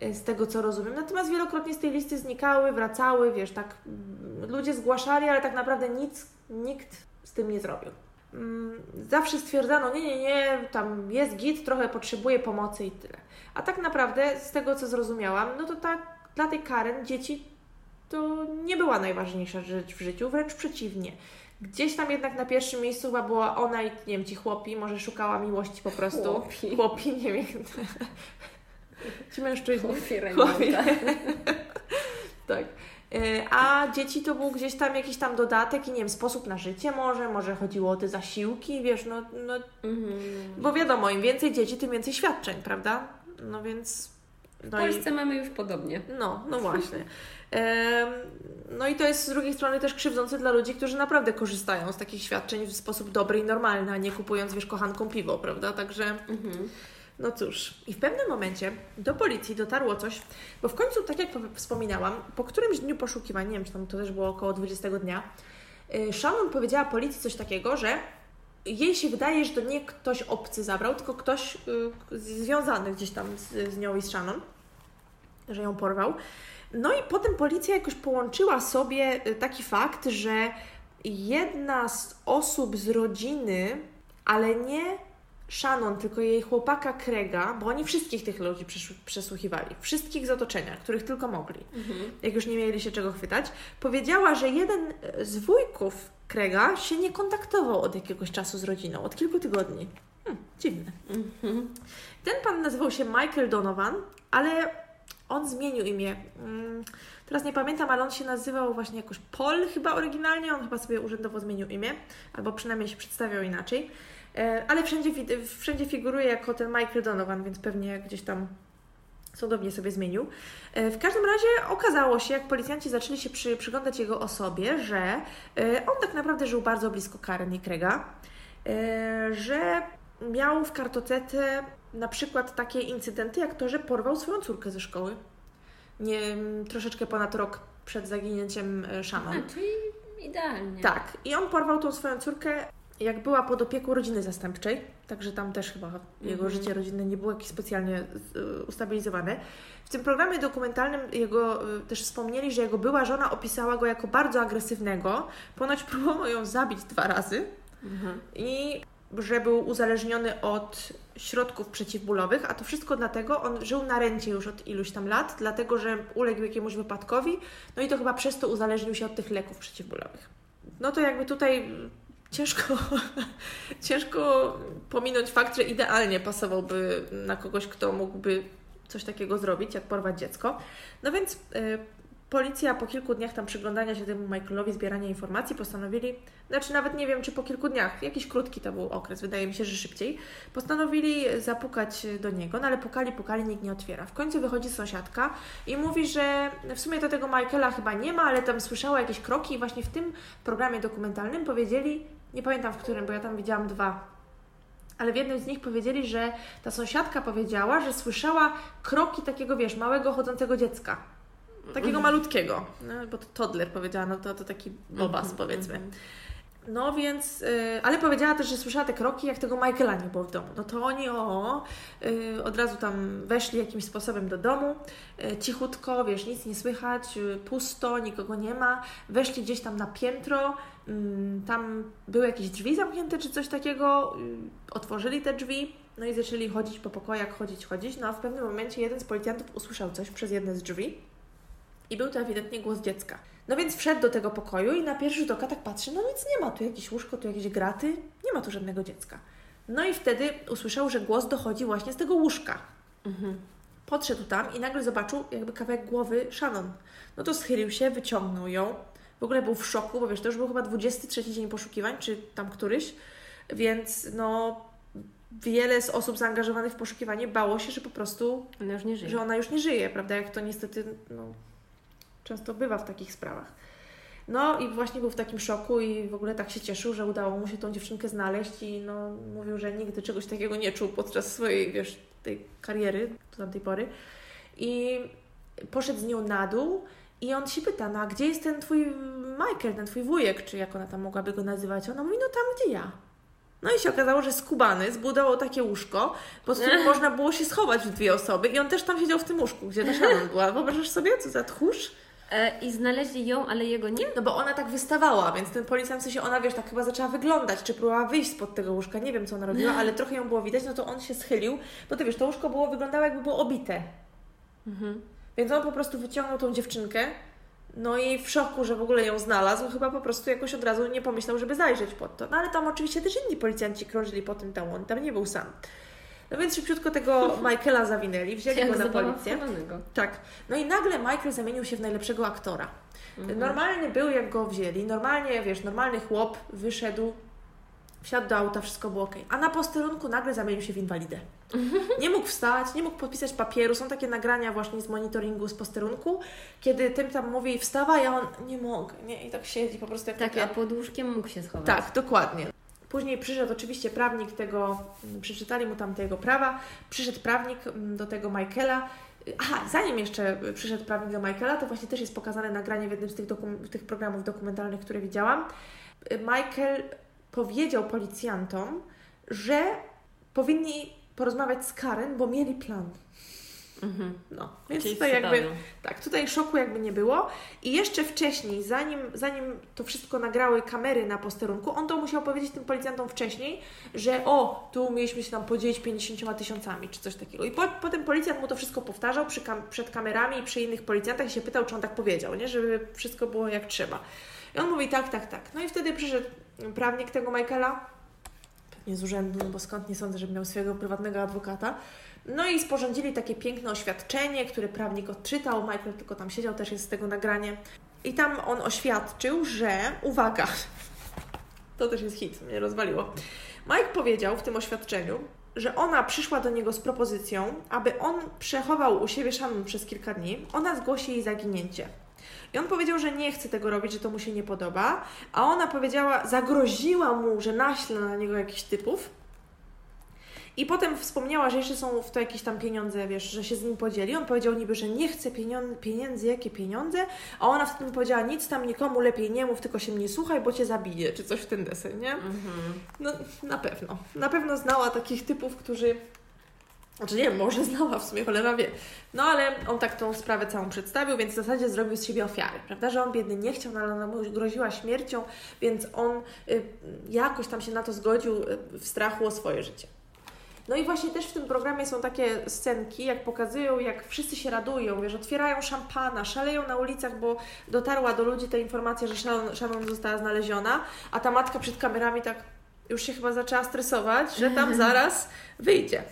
S1: z tego co rozumiem. Natomiast wielokrotnie z tej listy znikały, wracały, wiesz, tak mm, ludzie zgłaszali, ale tak naprawdę nic, nikt z tym nie zrobił. Mm, Zawsze stwierdzano, nie, nie, nie, tam jest git, trochę potrzebuje pomocy i tyle. A tak naprawdę, z tego co zrozumiałam, no to tak dla tej Karen dzieci to nie była najważniejsza rzecz w życiu, wręcz przeciwnie. Gdzieś tam jednak na pierwszym miejscu chyba była ona i, nie wiem, ci chłopi, może szukała miłości po prostu.
S2: Chłopi.
S1: Chłopi, nie wiem. Ci mężczyźni.
S2: Chłopi
S1: tak. Y, A dzieci to był gdzieś tam jakiś tam dodatek i nie wiem, sposób na życie może, może chodziło o te zasiłki, wiesz, no, no
S2: Mhm.
S1: bo wiadomo, im więcej dzieci, tym więcej świadczeń, prawda? No więc...
S2: W
S1: No i,
S2: Polsce mamy już podobnie.
S1: no, no właśnie. No i to jest z drugiej strony też krzywdzące dla ludzi, którzy naprawdę korzystają z takich świadczeń w sposób dobry i normalny, a nie kupując, wiesz, kochanką piwo, prawda? Także...
S2: Mhm.
S1: No cóż, i w pewnym momencie do policji dotarło coś, bo w końcu, tak jak wspominałam, po którymś dniu poszukiwań, nie wiem, czy tam to też było około 20 dnia, y, Shannon powiedziała policji coś takiego, że jej się wydaje, że to nie ktoś obcy zabrał, tylko ktoś y, związany gdzieś tam z, z nią i z Shannon, że ją porwał. No i potem policja jakoś połączyła sobie y, taki fakt, że jedna z osób z rodziny, ale nie Shannon, tylko jej chłopaka Krega, bo oni wszystkich tych ludzi przesłuchiwali, wszystkich z otoczenia, których tylko mogli,
S2: Mhm.
S1: jak już nie mieli się czego chwytać, powiedziała, że jeden z wujków Krega się nie kontaktował od jakiegoś czasu z rodziną, od kilku tygodni. Hmm, dziwne.
S2: Mhm.
S1: Ten pan nazywał się Michael Donovan, ale on zmienił imię. Mm, Teraz nie pamiętam, ale on się nazywał właśnie jakoś Paul chyba oryginalnie, on chyba sobie urzędowo zmienił imię, albo przynajmniej się przedstawiał inaczej. E, Ale wszędzie, wszędzie figuruje jako ten Michael Donovan, więc pewnie gdzieś tam cudownie sobie zmienił. E, W każdym razie okazało się, jak policjanci zaczęli się przy, przyglądać jego osobie, że e, on tak naprawdę żył bardzo blisko Karen i Krega, że miał w kartotece na przykład takie incydenty, jak to, że porwał swoją córkę ze szkoły. Nie, troszeczkę ponad rok przed zaginięciem Shannon.
S2: A, czyli idealnie.
S1: Tak, i on porwał tą swoją córkę, jak była pod opieką rodziny zastępczej, także tam też chyba jego
S2: Mhm.
S1: życie rodzinne nie było jakieś specjalnie y, ustabilizowane. W tym programie dokumentalnym jego y, też wspomnieli, że jego była żona opisała go jako bardzo agresywnego, ponoć próbował ją zabić dwa razy
S2: Mhm.
S1: i że był uzależniony od środków przeciwbólowych, a to wszystko dlatego, on żył na rencie już od iluś tam lat, dlatego że uległ jakiemuś wypadkowi, no i to chyba przez to uzależnił się od tych leków przeciwbólowych. No to jakby tutaj ciężko, ciężko pominąć fakt, że idealnie pasowałby na kogoś, kto mógłby coś takiego zrobić, jak porwać dziecko. No więc y, policja po kilku dniach tam przyglądania się temu Michaelowi, zbierania informacji, postanowili, znaczy nawet nie wiem, czy po kilku dniach, jakiś krótki to był okres, wydaje mi się, że szybciej, postanowili zapukać do niego, no ale pukali, pukali, nikt nie otwiera. W końcu wychodzi sąsiadka i mówi, że w sumie to tego Michaela chyba nie ma, ale tam słyszała jakieś kroki i właśnie w tym programie dokumentalnym powiedzieli, nie pamiętam w którym, bo ja tam widziałam dwa, ale w jednym z nich powiedzieli, że ta sąsiadka powiedziała, że słyszała kroki takiego, wiesz, małego chodzącego dziecka. Takiego malutkiego. No, bo to toddler powiedziała, no to, to taki bobas
S2: Mhm,
S1: powiedzmy.
S2: mhm.
S1: No więc, y, ale powiedziała też, że słyszała te kroki, jak tego Michaela nie było w domu. No to oni o, y, od razu tam weszli jakimś sposobem do domu, y, cichutko, wiesz, nic nie słychać, pusto, nikogo nie ma. Weszli gdzieś tam na piętro, tam były jakieś drzwi zamknięte czy coś takiego, otworzyli te drzwi, no i zaczęli chodzić po pokojach, chodzić, chodzić. No a w pewnym momencie jeden z policjantów usłyszał coś przez jedne z drzwi i był to ewidentnie głos dziecka. No więc wszedł do tego pokoju i na pierwszy rzut oka tak patrzy, no nic nie ma, tu jakieś łóżko, tu jakieś graty, nie ma tu żadnego dziecka. No i wtedy usłyszał, że głos dochodzi właśnie z tego łóżka.
S2: Mhm.
S1: Podszedł tam i nagle zobaczył jakby kawałek głowy Shannon. No to schylił się, wyciągnął ją. W ogóle był w szoku, bo wiesz, to już był chyba 23 dzień poszukiwań, czy tam któryś, więc no wiele z osób zaangażowanych w poszukiwanie bało się, że po prostu
S2: Ona już nie żyje.
S1: że ona już nie żyje, prawda? Jak to niestety no, często bywa w takich sprawach. No i właśnie był w takim szoku i w ogóle tak się cieszył, że udało mu się tą dziewczynkę znaleźć i no mówił, że nigdy czegoś takiego nie czuł podczas swojej, wiesz, tej kariery do tamtej pory. I poszedł z nią na dół i on się pyta, no a gdzie jest ten twój Michael, ten twój wujek, czy jak ona tam mogłaby go nazywać? Ona mówi, no tam gdzie ja. No i się okazało, że skubany zbudował takie łóżko, pod którym można było się schować w dwie osoby i on też tam siedział w tym łóżku, gdzie ta Shannon była. Wyobrażasz sobie, co za tchórz?
S2: E, I znaleźli ją, ale jego nie?
S1: No bo ona tak wystawała, więc ten policjant w sensie, ona wiesz, tak chyba zaczęła wyglądać, czy próbowała wyjść spod tego łóżka, nie wiem co ona robiła, ale trochę ją było widać, no to on się schylił, bo ty wiesz, to łóżko było, wyglądało jakby było obite.
S2: Mhm.
S1: Więc on po prostu wyciągnął tą dziewczynkę, no i w szoku, że w ogóle ją znalazł, chyba po prostu jakoś od razu nie pomyślał, żeby zajrzeć pod to. No ale tam oczywiście też inni policjanci krążyli po tym domu, on tam nie był sam. No więc szybciutko tego Michaela zawinęli, wzięli
S2: Jak
S1: go na policję. Tak. No i nagle Michael zamienił się w najlepszego aktora.
S2: Mhm.
S1: Normalny był, jak go wzięli. Normalnie, wiesz, normalny chłop wyszedł, wsiadł do auta, wszystko było ok. A na posterunku nagle zamienił się w inwalidę. Nie mógł wstać, nie mógł podpisać papieru. Są takie nagrania właśnie z monitoringu z posterunku, kiedy tym tam mówi wstawaj, a on nie mogę, nie? I tak siedzi po prostu jak
S2: Tak,
S1: takie-
S2: a pod łóżkiem mógł się schować.
S1: tak, dokładnie. Później przyszedł oczywiście prawnik tego, mm, przeczytali mu tam tego prawa, przyszedł prawnik mm, do tego Michaela. Aha, zanim jeszcze przyszedł prawnik do Michaela, to właśnie też jest pokazane nagranie w jednym z tych, dokum- tych programów dokumentalnych, które widziałam. Michael powiedział policjantom, że powinni porozmawiać z Karen, bo mieli plan.
S2: Mhm.
S1: No, więc
S2: Czyli
S1: tutaj jakby tak, tutaj szoku jakby nie było. I jeszcze wcześniej, zanim, zanim to wszystko nagrały kamery na posterunku, on to musiał powiedzieć tym policjantom wcześniej, że o, tu mieliśmy się tam podzielić 50 tysiącami, czy coś takiego. I po, potem policjant mu to wszystko powtarzał przy kam- przed kamerami i przy innych policjantach i się pytał, czy on tak powiedział, nie? Żeby wszystko było jak trzeba. I on mówi tak, tak, tak. No i wtedy przyszedł prawnik tego Michaela, pewnie z urzędu, no bo skąd nie sądzę, żeby miał swojego prywatnego adwokata. No i sporządzili takie piękne oświadczenie, które prawnik odczytał. Michael tylko tam siedział, też jest z tego nagranie. I tam on oświadczył, że, uwaga, to też jest hit, mnie rozwaliło. Mike powiedział w tym oświadczeniu, że ona przyszła do niego z propozycją, aby on przechował u siebie Shannon przez kilka dni. Ona zgłosi jej zaginięcie. I on powiedział, że nie chce tego robić, że to mu się nie podoba, a ona powiedziała, zagroziła mu, że naśle na niego jakichś typów. I potem wspomniała, że jeszcze są w to jakieś tam pieniądze, wiesz, że się z nim podzieli. On powiedział niby, że nie chce pieniądze, pieniędzy, jakie pieniądze, a ona wtedy mu powiedziała, nic tam nikomu lepiej nie mów, tylko się mnie słuchaj, bo cię zabije, czy coś w ten deseń, nie?
S2: Mhm.
S1: No, na pewno. Na pewno znała takich typów, którzy. Znaczy nie wiem, może znała w sumie, cholera wie. No ale on tak tą sprawę całą przedstawił, więc w zasadzie zrobił z siebie ofiarę, prawda? Że on biedny nie chciał, no ale ona mu groziła śmiercią, więc on y, jakoś tam się na to zgodził y, w strachu o swoje życie. No i właśnie też w tym programie są takie scenki, jak pokazują, jak wszyscy się radują, wiesz, otwierają szampana, szaleją na ulicach, bo dotarła do ludzi ta informacja, że Shannon, Shannon została znaleziona, a ta matka przed kamerami tak już się chyba zaczęła stresować, że tam zaraz wyjdzie.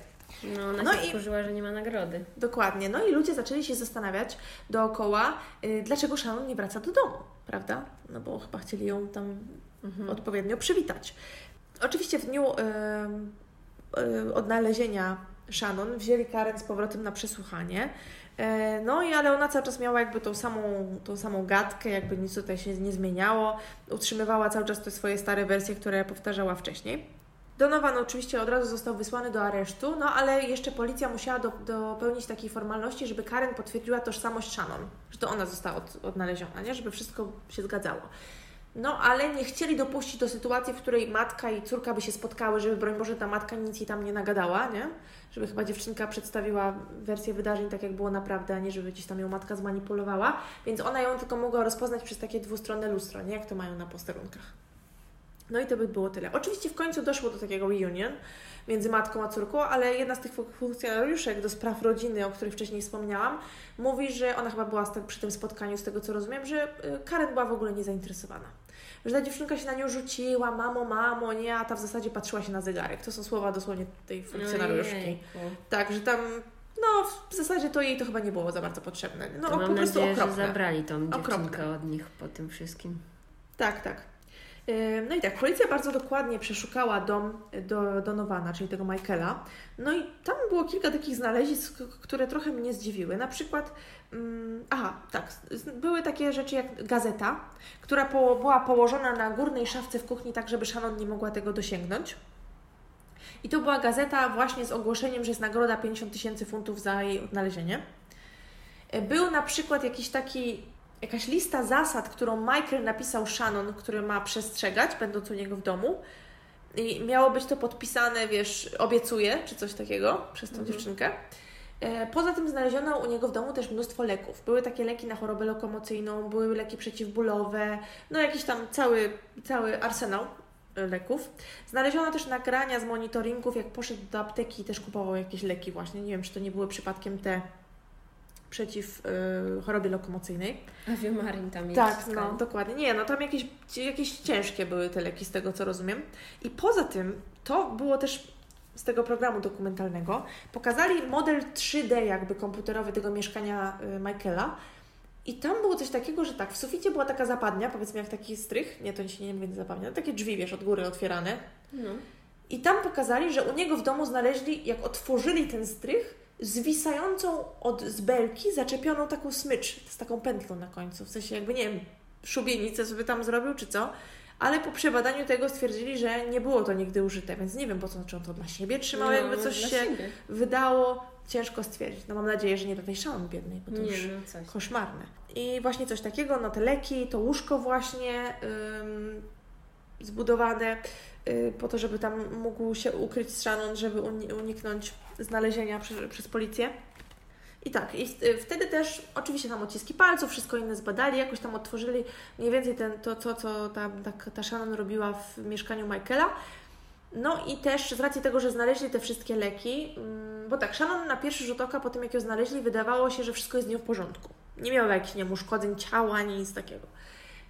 S2: No ona
S1: No
S2: się wkurzyła, że nie ma nagrody.
S1: Dokładnie. No i ludzie zaczęli się zastanawiać dookoła, y, dlaczego Shannon nie wraca do domu, prawda? No bo chyba chcieli ją tam
S2: Mhm.
S1: odpowiednio przywitać. Oczywiście w dniu em, y, odnalezienia Shannon wzięli Karen z powrotem na przesłuchanie. E, No i ale ona cały czas miała jakby tą samą, tą samą gadkę, jakby nic tutaj się nie zmieniało. Utrzymywała cały czas te swoje stare wersje, które powtarzała wcześniej. Donovan oczywiście od razu został wysłany do aresztu, no ale jeszcze policja musiała do, dopełnić takiej formalności, żeby Karen potwierdziła tożsamość Shannon, że to ona została od, odnaleziona, nie? żeby wszystko się zgadzało. No, ale nie chcieli dopuścić do sytuacji, w której matka i córka by się spotkały, żeby broń Boże ta matka nic jej tam nie nagadała, nie? Żeby chyba dziewczynka przedstawiła wersję wydarzeń tak, jak było naprawdę, a nie żeby gdzieś tam ją matka zmanipulowała. Więc ona ją tylko mogła rozpoznać przez takie dwustronne lustro, nie? Jak to mają na posterunkach. No i to by było tyle. Oczywiście w końcu doszło do takiego reunion między matką a córką, ale jedna z tych fun- funkcjonariuszek do spraw rodziny, o których wcześniej wspomniałam, mówi, że ona chyba była przy tym spotkaniu, z tego co rozumiem, że y, Karen była w ogóle niezainteresowana. Że ta dziewczynka się na nią rzuciła, mamo, mamo, nie, a ta w zasadzie patrzyła się na zegarek. To są słowa dosłownie tej funkcjonariuszki. Tak, że tam, no w zasadzie to jej to chyba nie było za bardzo potrzebne. No
S2: To
S1: o,
S2: mam
S1: po prostu
S2: nadzieję, że
S1: okropne.
S2: zabrali tą
S1: Okropne.
S2: dziewczynkę od nich po tym wszystkim.
S1: Tak, tak. No i tak, policja bardzo dokładnie przeszukała dom do Donowana, czyli tego Michaela. No i tam było kilka takich znalezisk, które trochę mnie zdziwiły. Na przykład, um, aha, tak, były takie rzeczy jak gazeta, która po, była położona na górnej szafce w kuchni, tak żeby Shannon nie mogła tego dosięgnąć. I to była gazeta właśnie z ogłoszeniem, że jest nagroda 50 tysięcy funtów za jej odnalezienie. Był na przykład jakiś taki jakaś lista zasad, którą Michael napisał Shannon, który ma przestrzegać, będąc u niego w domu. I miało być to podpisane, wiesz, obiecuję, czy coś takiego przez tą mhm. dziewczynkę. E, poza tym znaleziono u niego w domu też mnóstwo leków. Były takie leki na chorobę lokomocyjną, były leki przeciwbólowe, no jakiś tam cały, cały arsenał e, leków. Znaleziono też nagrania z monitoringów, jak poszedł do apteki i też kupował jakieś leki właśnie. Nie wiem, czy to nie były przypadkiem te przeciw y, chorobie lokomocyjnej.
S2: Aviomarin tam jest.
S1: Tak, no dokładnie. Nie, no tam jakieś, jakieś ciężkie były te leki z tego co rozumiem. I poza tym to było też z tego programu dokumentalnego. Pokazali model 3D jakby komputerowy tego mieszkania y, Michaela. I tam było coś takiego, że tak, w suficie była taka zapadnia, powiedzmy jak taki strych, nie, to się nie będzie zapadnia, takie drzwi, wiesz, od góry otwierane. No. I tam pokazali, że u niego w domu znaleźli, jak otworzyli ten strych, zwisającą od z belki zaczepioną taką smycz z taką pętlą na końcu. W sensie jakby, nie wiem, szubienicę sobie tam zrobił czy co, ale po przebadaniu tego stwierdzili, że nie było to nigdy użyte, więc nie wiem po co, czy on to dla siebie trzymał, no, jakby coś się siebie. wydało. Ciężko stwierdzić. No mam nadzieję, że nie do tej szałam biednej, bo to nie, już no koszmarne. I właśnie coś takiego, no te leki, to łóżko właśnie ym, zbudowane po to, żeby tam mógł się ukryć Shannon, żeby uniknąć znalezienia przez, przez policję. I tak, i y, wtedy też oczywiście tam odciski palców, wszystko inne zbadali, jakoś tam otworzyli mniej więcej ten, to, co, co ta, ta, ta Shannon robiła w mieszkaniu Michaela. No i też z racji tego, że znaleźli te wszystkie leki, mm, bo tak, Shannon na pierwszy rzut oka po tym, jak ją znaleźli, wydawało się, że wszystko jest z nią w porządku. Nie miała jakichś nie uszkodzeń ciała, ani nic takiego.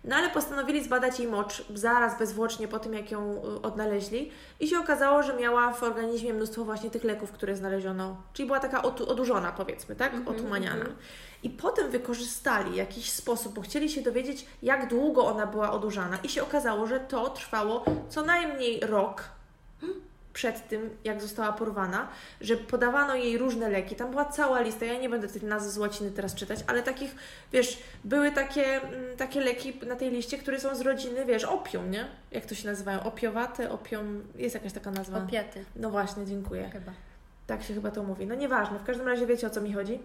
S1: No ale postanowili zbadać jej mocz zaraz bezwłocznie po tym, jak ją y, odnaleźli i się okazało, że miała w organizmie mnóstwo właśnie tych leków, które znaleziono. Czyli była taka odurzona, powiedzmy, tak? Mm -hmm, Otumaniana. Mm -hmm. I potem wykorzystali jakiś sposób, bo chcieli się dowiedzieć, jak długo ona była odurzana i się okazało, że to trwało co najmniej rok przed tym, jak została porwana, że podawano jej różne leki. Tam była cała lista, ja nie będę tych nazw z łaciny teraz czytać, ale takich, wiesz, były takie, mm, takie leki na tej liście, które są z rodziny, wiesz, opium, nie? Jak to się nazywają? Opiowate, opium, jest jakaś taka nazwa.
S2: Opiaty.
S1: No właśnie, dziękuję.
S2: Chyba.
S1: Tak się chyba to mówi. No nieważne, w każdym razie wiecie o co mi chodzi.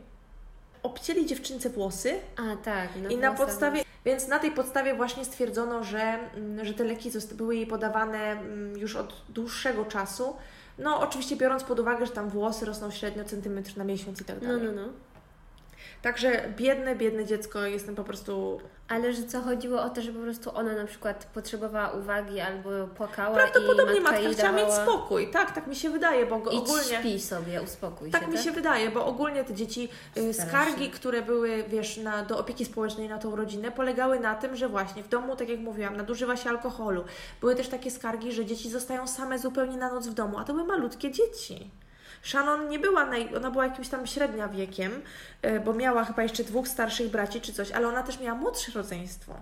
S1: Obcięli dziewczynce włosy.
S2: A, tak.
S1: No I na podstawie więc na tej podstawie właśnie stwierdzono, że, mm, że te leki były jej podawane mm, już od dłuższego czasu. No, oczywiście biorąc pod uwagę, że tam włosy rosną średnio centymetr na miesiąc i tak dalej.
S2: No, no, no.
S1: Także biedne, biedne dziecko, jestem po prostu
S2: ale że co chodziło o to, że po prostu ona na przykład potrzebowała uwagi albo płakała
S1: Prawdopodobnie
S2: i matka,
S1: matka chciała dawała... mieć spokój. Tak, tak mi się wydaje, bo
S2: Idź
S1: ogólnie...
S2: śpi sobie, uspokój
S1: tak
S2: się.
S1: Tak mi się wydaje, bo ogólnie te dzieci, y, skargi, które były, wiesz, na, do opieki społecznej na tą rodzinę, polegały na tym, że właśnie w domu, tak jak mówiłam, nadużywa się alkoholu. Były też takie skargi, że dzieci zostają same zupełnie na noc w domu, a to były malutkie dzieci. Shannon nie była, naj... ona była jakimś tam średnia wiekiem, e, bo miała chyba jeszcze dwóch starszych braci czy coś, ale ona też miała młodsze rodzeństwo.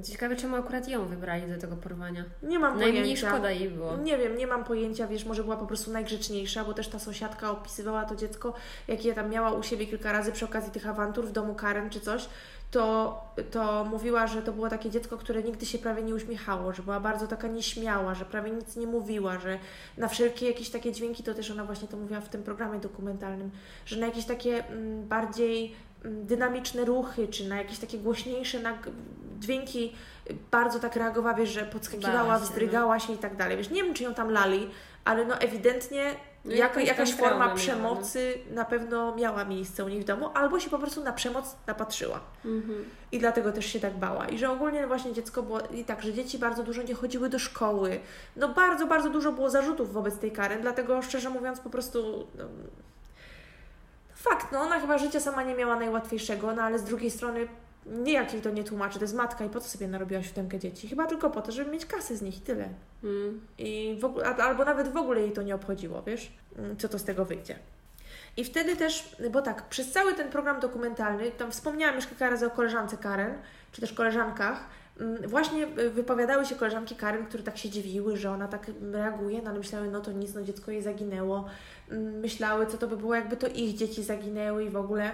S2: Ciekawe, czemu akurat ją wybrali do tego porwania.
S1: Nie mam
S2: Najmniej
S1: pojęcia.
S2: szkoda jej było.
S1: Nie wiem, nie mam pojęcia, wiesz, może była po prostu najgrzeczniejsza, bo też ta sąsiadka opisywała to dziecko, jak je tam miała u siebie kilka razy przy okazji tych awantur w domu Karen czy coś, to, to mówiła, że to było takie dziecko, które nigdy się prawie nie uśmiechało, że była bardzo taka nieśmiała, że prawie nic nie mówiła, że na wszelkie jakieś takie dźwięki, to też ona właśnie to mówiła w tym programie dokumentalnym, że na jakieś takie mm, bardziej dynamiczne ruchy, czy na jakieś takie głośniejsze dźwięki bardzo tak reagowała, wiesz, że podskakiwała, się, wzdrygała no. się i tak dalej. Wiesz, nie wiem, czy ją tam lali, ale no ewidentnie no jaka, jakaś forma przemocy miała, no. na pewno miała miejsce u niej w domu, albo się po prostu na przemoc napatrzyła. Mhm. I dlatego też się tak bała. I że ogólnie właśnie dziecko było i tak, że dzieci bardzo dużo nie chodziły do szkoły. No bardzo, bardzo dużo było zarzutów wobec tej kary, dlatego szczerze mówiąc po prostu... No, fakt, no ona chyba życia sama nie miała najłatwiejszego, no ale z drugiej strony nie jak jej to nie tłumaczy, to jest matka i po co sobie narobiła siódemkę dzieci? Chyba tylko po to, żeby mieć kasę z nich i tyle. Mm. I w ogóle, albo nawet w ogóle jej to nie obchodziło, wiesz, mm, co to z tego wyjdzie. I wtedy też, bo tak, przez cały ten program dokumentalny, tam wspomniałam już kilka razy o koleżance Karen, czy też koleżankach, mm, właśnie y, wypowiadały się koleżanki Karen, które tak się dziwiły, że ona tak reaguje, no ale myślały, no to nic, no dziecko jej zaginęło. Myślały, co to by było, jakby to ich dzieci zaginęły i w ogóle.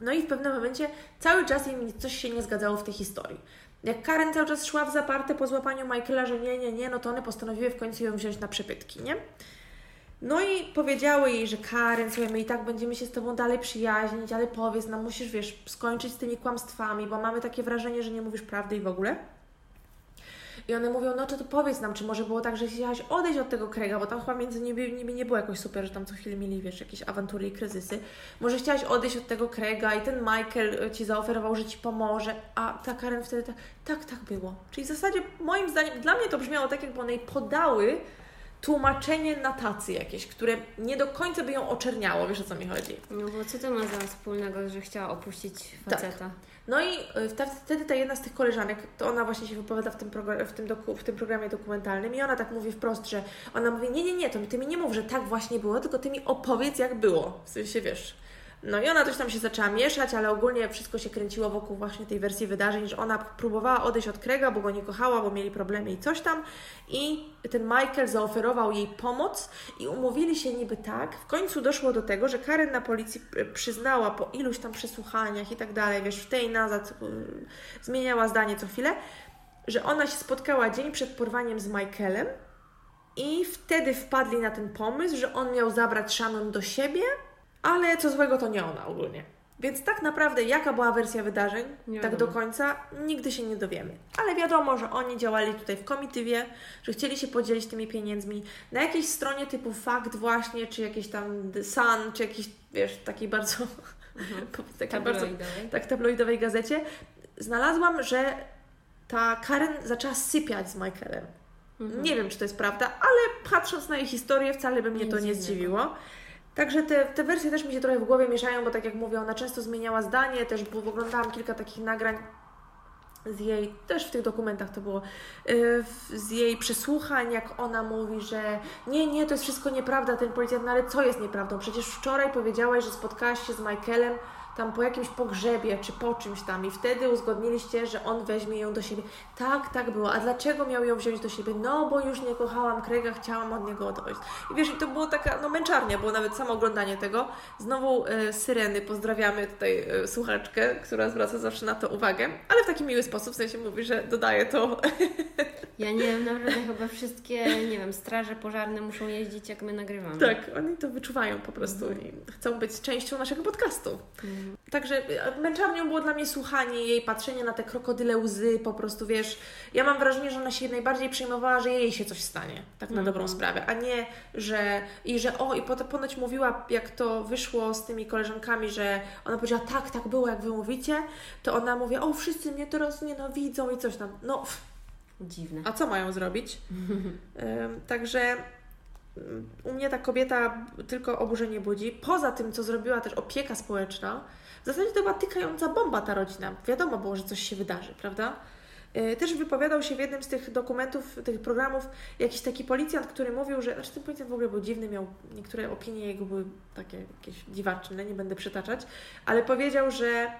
S1: No i w pewnym momencie cały czas im coś się nie zgadzało w tej historii. Jak Karen cały czas szła w zaparte po złapaniu Michaela, że nie, nie, nie, no to one postanowiły w końcu ją wziąć na przepytki, nie? No i powiedziały jej, że Karen, słuchaj, my i tak będziemy się z Tobą dalej przyjaźnić, ale powiedz nam, musisz, wiesz, skończyć z tymi kłamstwami, bo mamy takie wrażenie, że nie mówisz prawdy i w ogóle. I one mówią, no to, to powiedz nam, czy może było tak, że chciałaś odejść od tego Craiga, bo tam chyba między nimi, nimi nie było jakoś super, że tam co chwilę mieli, wiesz, jakieś awantury i kryzysy. Może chciałaś odejść od tego Craiga i ten Michael e, Ci zaoferował, że Ci pomoże, a ta Karen wtedy tak, tak, tak było. Czyli w zasadzie moim zdaniem, dla mnie to brzmiało tak, jakby one jej podały tłumaczenie na tacy jakieś, które nie do końca by ją oczerniało, wiesz o co mi chodzi.
S2: No bo co to ma za wspólnego, że chciała opuścić faceta? Tak.
S1: No i y, wtedy ta jedna z tych koleżanek, to ona właśnie się wypowiada w tym, w tym, doku, w tym programie dokumentalnym i ona tak mówi wprost, że ona mówi, nie, nie, nie, to ty mi nie mów, że tak właśnie było, tylko ty mi opowiedz jak było. W sensie, wiesz, no i ona coś tam się zaczęła mieszać, ale ogólnie wszystko się kręciło wokół właśnie tej wersji wydarzeń, że ona próbowała odejść od Krega, bo go nie kochała, bo mieli problemy i coś tam. I ten Michael zaoferował jej pomoc i umówili się niby tak. W końcu doszło do tego, że Karen na policji przyznała po iluś tam przesłuchaniach i tak dalej, wiesz, w tej nazad zmieniała zdanie co chwilę, że ona się spotkała dzień przed porwaniem z Michaelem i wtedy wpadli na ten pomysł, że on miał zabrać Shannon do siebie ale co złego to nie ona ogólnie. Więc tak naprawdę, jaka była wersja wydarzeń, nie tak do końca, nigdy się nie dowiemy. Ale wiadomo, że oni działali tutaj w komitywie, że chcieli się podzielić tymi pieniędzmi. Na jakiejś stronie typu Fakt właśnie, czy jakieś tam The Sun, czy jakiejś, wiesz, takiej bardzo... Mhm. takiej bardzo tak, tabloidowej gazecie, znalazłam, że ta Karen zaczęła sypiać z Michaelem. Mhm. Nie wiem, czy to jest prawda, ale patrząc na jej historię, wcale by mnie to nie zdziwiło. Także te, te wersje też mi się trochę w głowie mieszają, bo tak jak mówię, ona często zmieniała zdanie, też oglądałam kilka takich nagrań z jej, też w tych dokumentach to było, y, z jej przesłuchań, jak ona mówi, że nie, nie, to jest wszystko nieprawda, ten policjant, no ale co jest nieprawdą? Przecież wczoraj powiedziałaś, że spotkałaś się z Michaelem tam po jakimś pogrzebie czy po czymś tam i wtedy uzgodniliście, że on weźmie ją do siebie. Tak, tak było. A dlaczego miał ją wziąć do siebie? No, bo już nie kochałam Krega, chciałam od niego odejść. I wiesz, i to było taka, no męczarnia, było nawet samo oglądanie tego. Znowu e, Syreny, pozdrawiamy tutaj e, słuchaczkę, która zwraca zawsze na to uwagę, ale w taki miły sposób, w sensie mówi, że dodaje to.
S2: Ja nie wiem, naprawdę chyba wszystkie, nie wiem, straże pożarne muszą jeździć, jak my nagrywamy.
S1: Tak, oni to wyczuwają po prostu mm. i chcą być częścią naszego podcastu. Także e, męczarnią było dla mnie słuchanie jej, patrzenie na te krokodyle łzy, po prostu wiesz, ja mam wrażenie, że ona się najbardziej przejmowała, że jej się coś stanie, tak na dobrą mhm. sprawę, a nie, że i że o, i ponoć mówiła, jak to wyszło z tymi koleżankami, że ona powiedziała, tak, tak było, jak wy mówicie, to ona mówi, o, wszyscy mnie teraz nienawidzą i coś tam. No,
S2: dziwne.
S1: A co mają zrobić? także u mnie ta kobieta tylko oburzenie budzi. Poza tym, co zrobiła też opieka społeczna, w zasadzie to była tykająca bomba ta rodzina. Wiadomo było, że coś się wydarzy, prawda? E, też wypowiadał się w jednym z tych dokumentów, tych programów, jakiś taki policjant, który mówił, że. Znaczy, ten policjant w ogóle był dziwny, miał niektóre opinie jego były takie jakieś dziwaczne, nie będę przytaczać, ale powiedział, że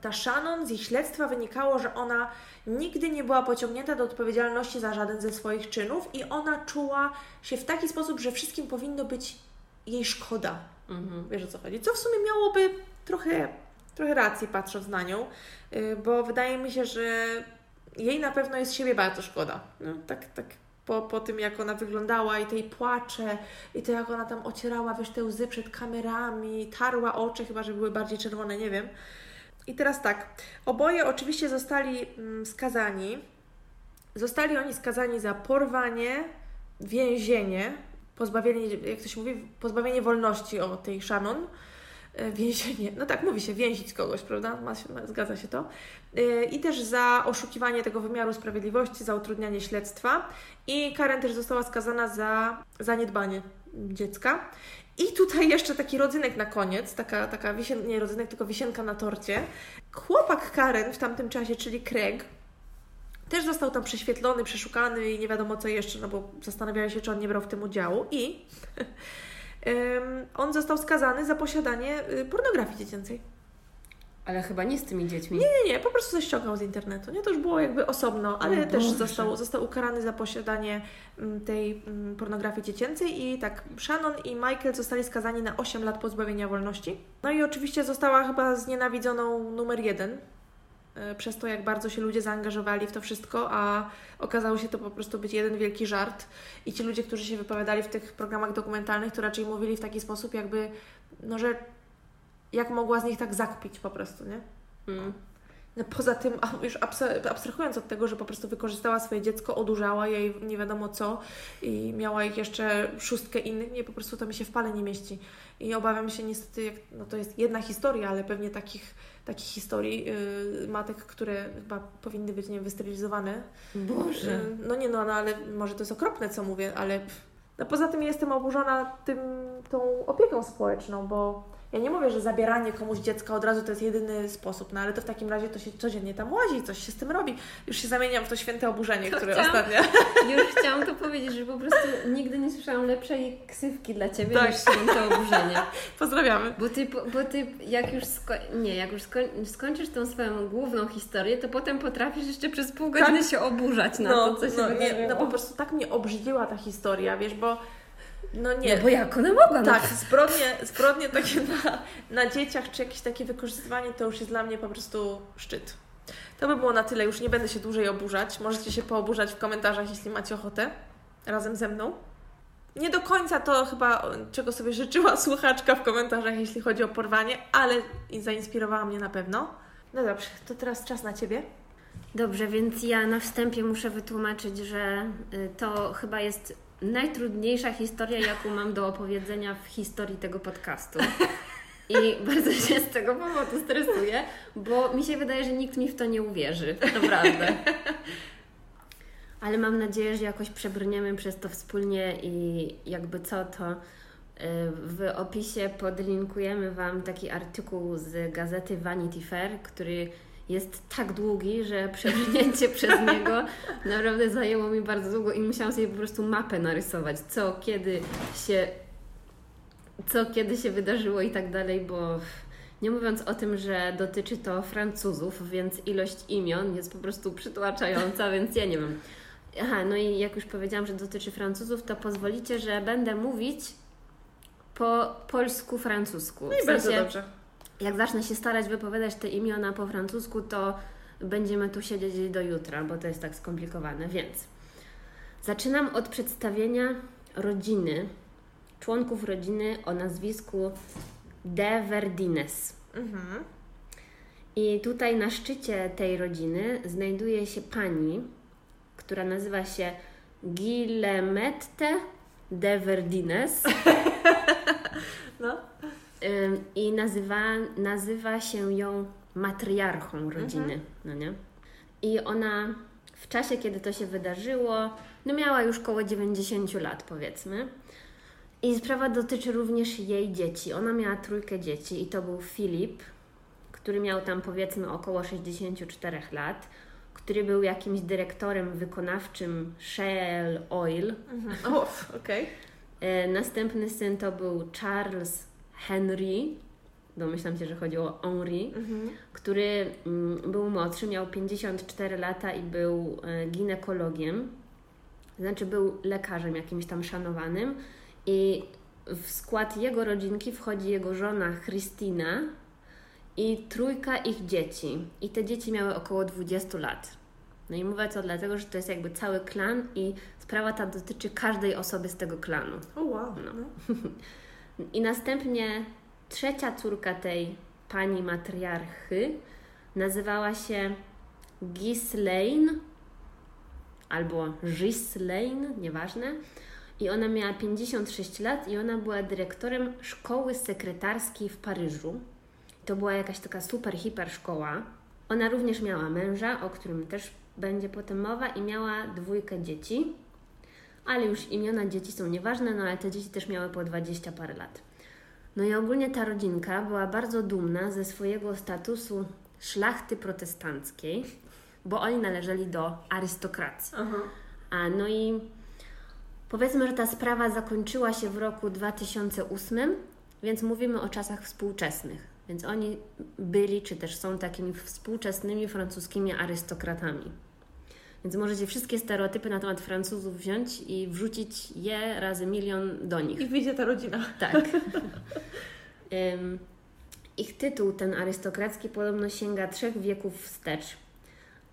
S1: ta Shannon z ich śledztwa wynikało, że ona nigdy nie była pociągnięta do odpowiedzialności za żaden ze swoich czynów i ona czuła się w taki sposób, że wszystkim powinno być jej szkoda. Mhm. Wiesz o co chodzi? Co w sumie miałoby trochę, trochę racji patrząc na nią, y, bo wydaje mi się, że jej na pewno jest siebie bardzo szkoda. No, tak, tak po, po tym, jak ona wyglądała i tej płacze, i to jak ona tam ocierała, wiesz, te łzy przed kamerami, tarła oczy, chyba, że były bardziej czerwone, nie wiem. I teraz tak, oboje oczywiście zostali mm, skazani. Zostali oni skazani za porwanie, więzienie, pozbawienie, jak to się mówi, pozbawienie wolności o tej Shannon, e, więzienie, no tak mówi się, więzić kogoś, prawda? Ma się, zgadza się to. E, I też za oszukiwanie tego wymiaru sprawiedliwości, za utrudnianie śledztwa. I Karen też została skazana za zaniedbanie dziecka. I tutaj jeszcze taki rodzynek na koniec, taka, taka wisien, nie rodzynek, tylko wisienka na torcie. Chłopak Karen w tamtym czasie, czyli Craig, też został tam prześwietlony, przeszukany i nie wiadomo co jeszcze, no bo zastanawiali się, czy on nie brał w tym udziału. I on został skazany za posiadanie y, pornografii dziecięcej.
S2: Ale chyba nie z tymi dziećmi.
S1: Nie, nie, nie, po prostu coś ściągał z internetu. Nie, to już było jakby osobno, ale też został, został ukarany za posiadanie mm, tej mm, pornografii dziecięcej i tak Shannon i Michael zostali skazani na 8 lat pozbawienia wolności. No i oczywiście została chyba znienawidzoną numer jeden e, przez to, jak bardzo się ludzie zaangażowali w to wszystko, a okazało się to po prostu być jeden wielki żart. I ci ludzie, którzy się wypowiadali w tych programach dokumentalnych, to raczej mówili w taki sposób, jakby, no że jak mogła z nich tak zakpić po prostu, nie?
S2: Mm.
S1: No poza tym, już abs- abstrahując od tego, że po prostu wykorzystała swoje dziecko, odurzała jej nie wiadomo co i miała ich jeszcze szóstkę innych, nie, po prostu to mi się w pale nie mieści. I obawiam się niestety, jak, no to jest jedna historia, ale pewnie takich, takich historii yy, matek, które chyba powinny być, nie wiem, wysterylizowane.
S2: Boże.
S1: Yy, no nie, no, no ale może to jest okropne, co mówię, ale no poza tym jestem oburzona tym, tą opieką społeczną, bo ja nie mówię, że zabieranie komuś dziecka od razu to jest jedyny sposób, no ale to w takim razie to się codziennie tam łazi, coś się z tym robi. Już się zamieniam w to święte oburzenie,
S2: To
S1: które
S2: chciałam-
S1: ostatnio...
S2: Już chciałam to powiedzieć, że po prostu nigdy nie słyszałam lepszej ksywki dla Ciebie
S1: Tak.
S2: niż święte oburzenie.
S1: Pozdrawiamy.
S2: Bo ty, bo ty jak już, sko- nie, jak już skoń- skończysz tą swoją główną historię, to potem potrafisz jeszcze przez pół godziny się oburzać na
S1: No,
S2: to, co się
S1: no, nie, no po prostu tak mnie obrzydziła ta historia, wiesz, bo no nie...
S2: No bo jak ona mogła?
S1: Tak,
S2: No,
S1: zbrodnie, zbrodnie takie na, na dzieciach, czy jakieś takie wykorzystywanie, to już jest dla mnie po prostu szczyt. To by było na tyle, już nie będę się dłużej oburzać. Możecie się pooburzać w komentarzach, jeśli macie ochotę, razem ze mną. Nie do końca to chyba, czego sobie życzyła słuchaczka w komentarzach, jeśli chodzi o porwanie, ale zainspirowała mnie na pewno. No dobrze, to teraz czas na Ciebie.
S2: Dobrze, więc ja na wstępie muszę wytłumaczyć, że y, to chyba jest najtrudniejsza historia, jaką mam do opowiedzenia w historii tego podcastu. I bardzo się z tego powodu stresuję, bo mi się wydaje, że nikt mi w to nie uwierzy. Naprawdę. Ale mam nadzieję, że jakoś przebrniemy przez to wspólnie i jakby co to y, w opisie podlinkujemy Wam taki artykuł z gazety Vanity Fair, który jest tak długi, że przebrnięcie przez niego naprawdę zajęło mi bardzo długo i musiałam sobie po prostu mapę narysować, co kiedy się co kiedy się wydarzyło i tak dalej, bo nie mówiąc o tym, że dotyczy to Francuzów, więc ilość imion jest po prostu przytłaczająca, więc ja nie wiem. Aha, no i jak już powiedziałam, że dotyczy Francuzów, to pozwolicie, że będę mówić po polsku, francusku.
S1: No i
S2: W
S1: bardzo
S2: sensie,
S1: dobrze.
S2: Jak zacznę się starać wypowiadać te imiona po francusku, to będziemy tu siedzieć do jutra, bo to jest tak skomplikowane. Więc zaczynam od przedstawienia rodziny, członków rodziny o nazwisku De Verdines.
S1: Mhm.
S2: I tutaj na szczycie tej rodziny znajduje się pani, która nazywa się Guillemette de Verdines.
S1: No.
S2: I nazywa, nazywa się ją matriarchą rodziny, no nie? I ona w czasie, kiedy to się wydarzyło, no miała już koło 90 lat, powiedzmy. I sprawa dotyczy również jej dzieci. Ona miała trójkę dzieci i to był Filip, który miał tam powiedzmy około 64 lat, który był jakimś dyrektorem wykonawczym Shell Oil.
S1: Mhm. O, okej.
S2: E, Następny syn to był Charles Henry, domyślam się, że chodzi o Henry,
S1: Mhm.
S2: który mm, był młodszy, miał 54 lata i był e, ginekologiem, znaczy był lekarzem jakimś tam szanowanym i w skład jego rodzinki wchodzi jego żona Christina i trójka ich dzieci. I te dzieci miały około 20 lat. No i mówię to dlatego, że to jest jakby cały klan i sprawa ta dotyczy każdej osoby z tego klanu.
S1: O, wow.
S2: No.
S1: No.
S2: I następnie trzecia córka tej pani matriarchy nazywała się Ghislaine albo Ghislaine, nieważne. I ona miała 56 lat i ona była dyrektorem szkoły sekretarskiej w Paryżu. To była jakaś taka super, hiper szkoła. Ona również miała męża, o którym też będzie potem mowa, i miała dwójkę dzieci ale już imiona dzieci są nieważne, no ale te dzieci też miały po 20 parę lat. No i ogólnie ta rodzinka była bardzo dumna ze swojego statusu szlachty protestanckiej, bo oni należeli do arystokracji.
S1: Aha.
S2: A no i powiedzmy, że ta sprawa zakończyła się w roku 2008, więc mówimy o czasach współczesnych. Więc oni byli, czy też są takimi współczesnymi francuskimi arystokratami. Więc możecie wszystkie stereotypy na temat Francuzów wziąć i wrzucić je razy milion do nich.
S1: I wyjdzie ta rodzina.
S2: Tak. Ich tytuł, ten arystokracki, podobno sięga trzech wieków wstecz,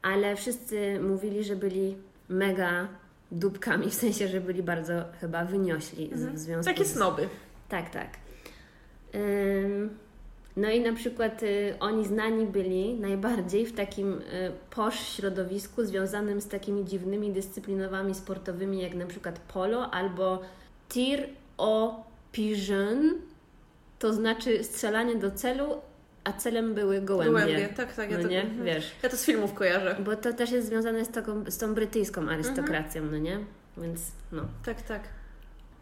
S2: ale wszyscy mówili, że byli mega dupkami, w sensie, że byli bardzo chyba wyniośli
S1: Mhm.
S2: w związku
S1: Takie
S2: z...
S1: snoby.
S2: Tak, tak. Ym, no i na przykład y, oni znani byli najbardziej w takim y, posz środowisku związanym z takimi dziwnymi dyscyplinami sportowymi, jak na przykład polo albo tir au pigeon, to znaczy strzelanie do celu, a celem były gołębie.
S1: Gołębie, tak, tak. Ja
S2: no
S1: to,
S2: nie,
S1: mhm.
S2: wiesz.
S1: ja to z filmów kojarzę.
S2: Bo to też jest związane z, taką, z tą brytyjską arystokracją, no nie? Więc no.
S1: Tak, tak.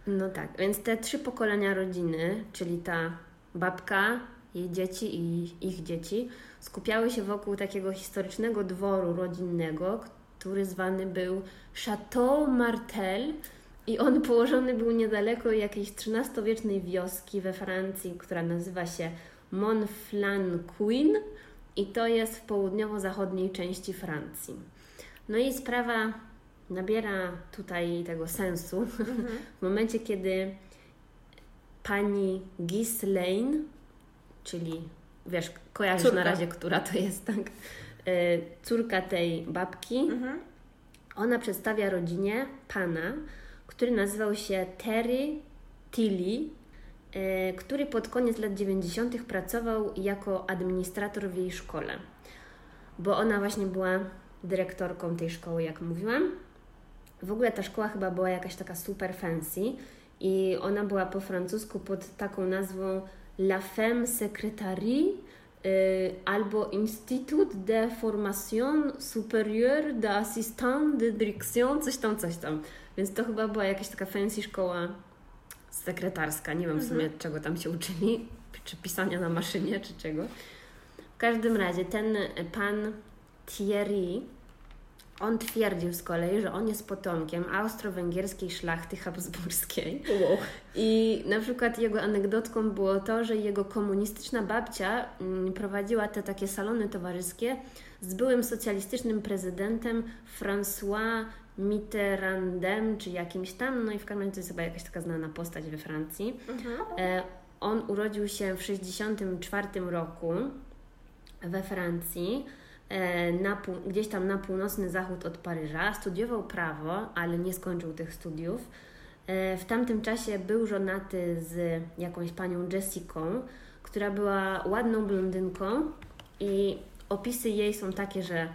S2: No tak, więc te trzy pokolenia rodziny, czyli ta babka, jej dzieci i ich dzieci, skupiały się wokół takiego historycznego dworu rodzinnego, który zwany był Chateau Martel i on położony był niedaleko jakiejś XIII-wiecznej wioski we Francji, która nazywa się Montflanquin i to jest w południowo-zachodniej części Francji. No i sprawa nabiera tutaj tego sensu
S1: Mhm.
S2: w momencie, kiedy pani Ghislaine, czyli wiesz, kojarzysz
S1: Córka.
S2: na razie, która to jest, tak? E, Córka tej babki,
S1: Mhm.
S2: ona przedstawia rodzinie pana, który nazywał się Terry Tilly, e, który pod koniec lat 90. pracował jako administrator w jej szkole. Bo ona właśnie była dyrektorką tej szkoły, jak mówiłam. W ogóle ta szkoła chyba była jakaś taka super fancy i ona była po francusku pod taką nazwą La Femme Secrétarie y, albo Institut de Formation Supérieure d'Assistant de Direction, coś tam, coś tam. Więc to chyba była jakaś taka fancy szkoła sekretarska. Nie wiem w sumie czego tam się uczyli, czy pisania na maszynie, czy czego. W każdym razie ten pan Thierry, on twierdził z kolei, że on jest potomkiem austro-węgierskiej szlachty habsburskiej.
S1: Wow.
S2: I na przykład jego anegdotką było to, że jego komunistyczna babcia mm, prowadziła te takie salony towarzyskie z byłym socjalistycznym prezydentem François Mitterrandem, czy jakimś tam, no i w każdym razie to jest chyba jakaś taka znana postać we Francji.
S1: Mhm.
S2: E, on urodził się w 1964 roku we Francji, na pół, gdzieś tam na północny zachód od Paryża. Studiował prawo, ale nie skończył tych studiów. E, w tamtym czasie był żonaty z jakąś panią Jessicą, która była ładną blondynką i opisy jej są takie, że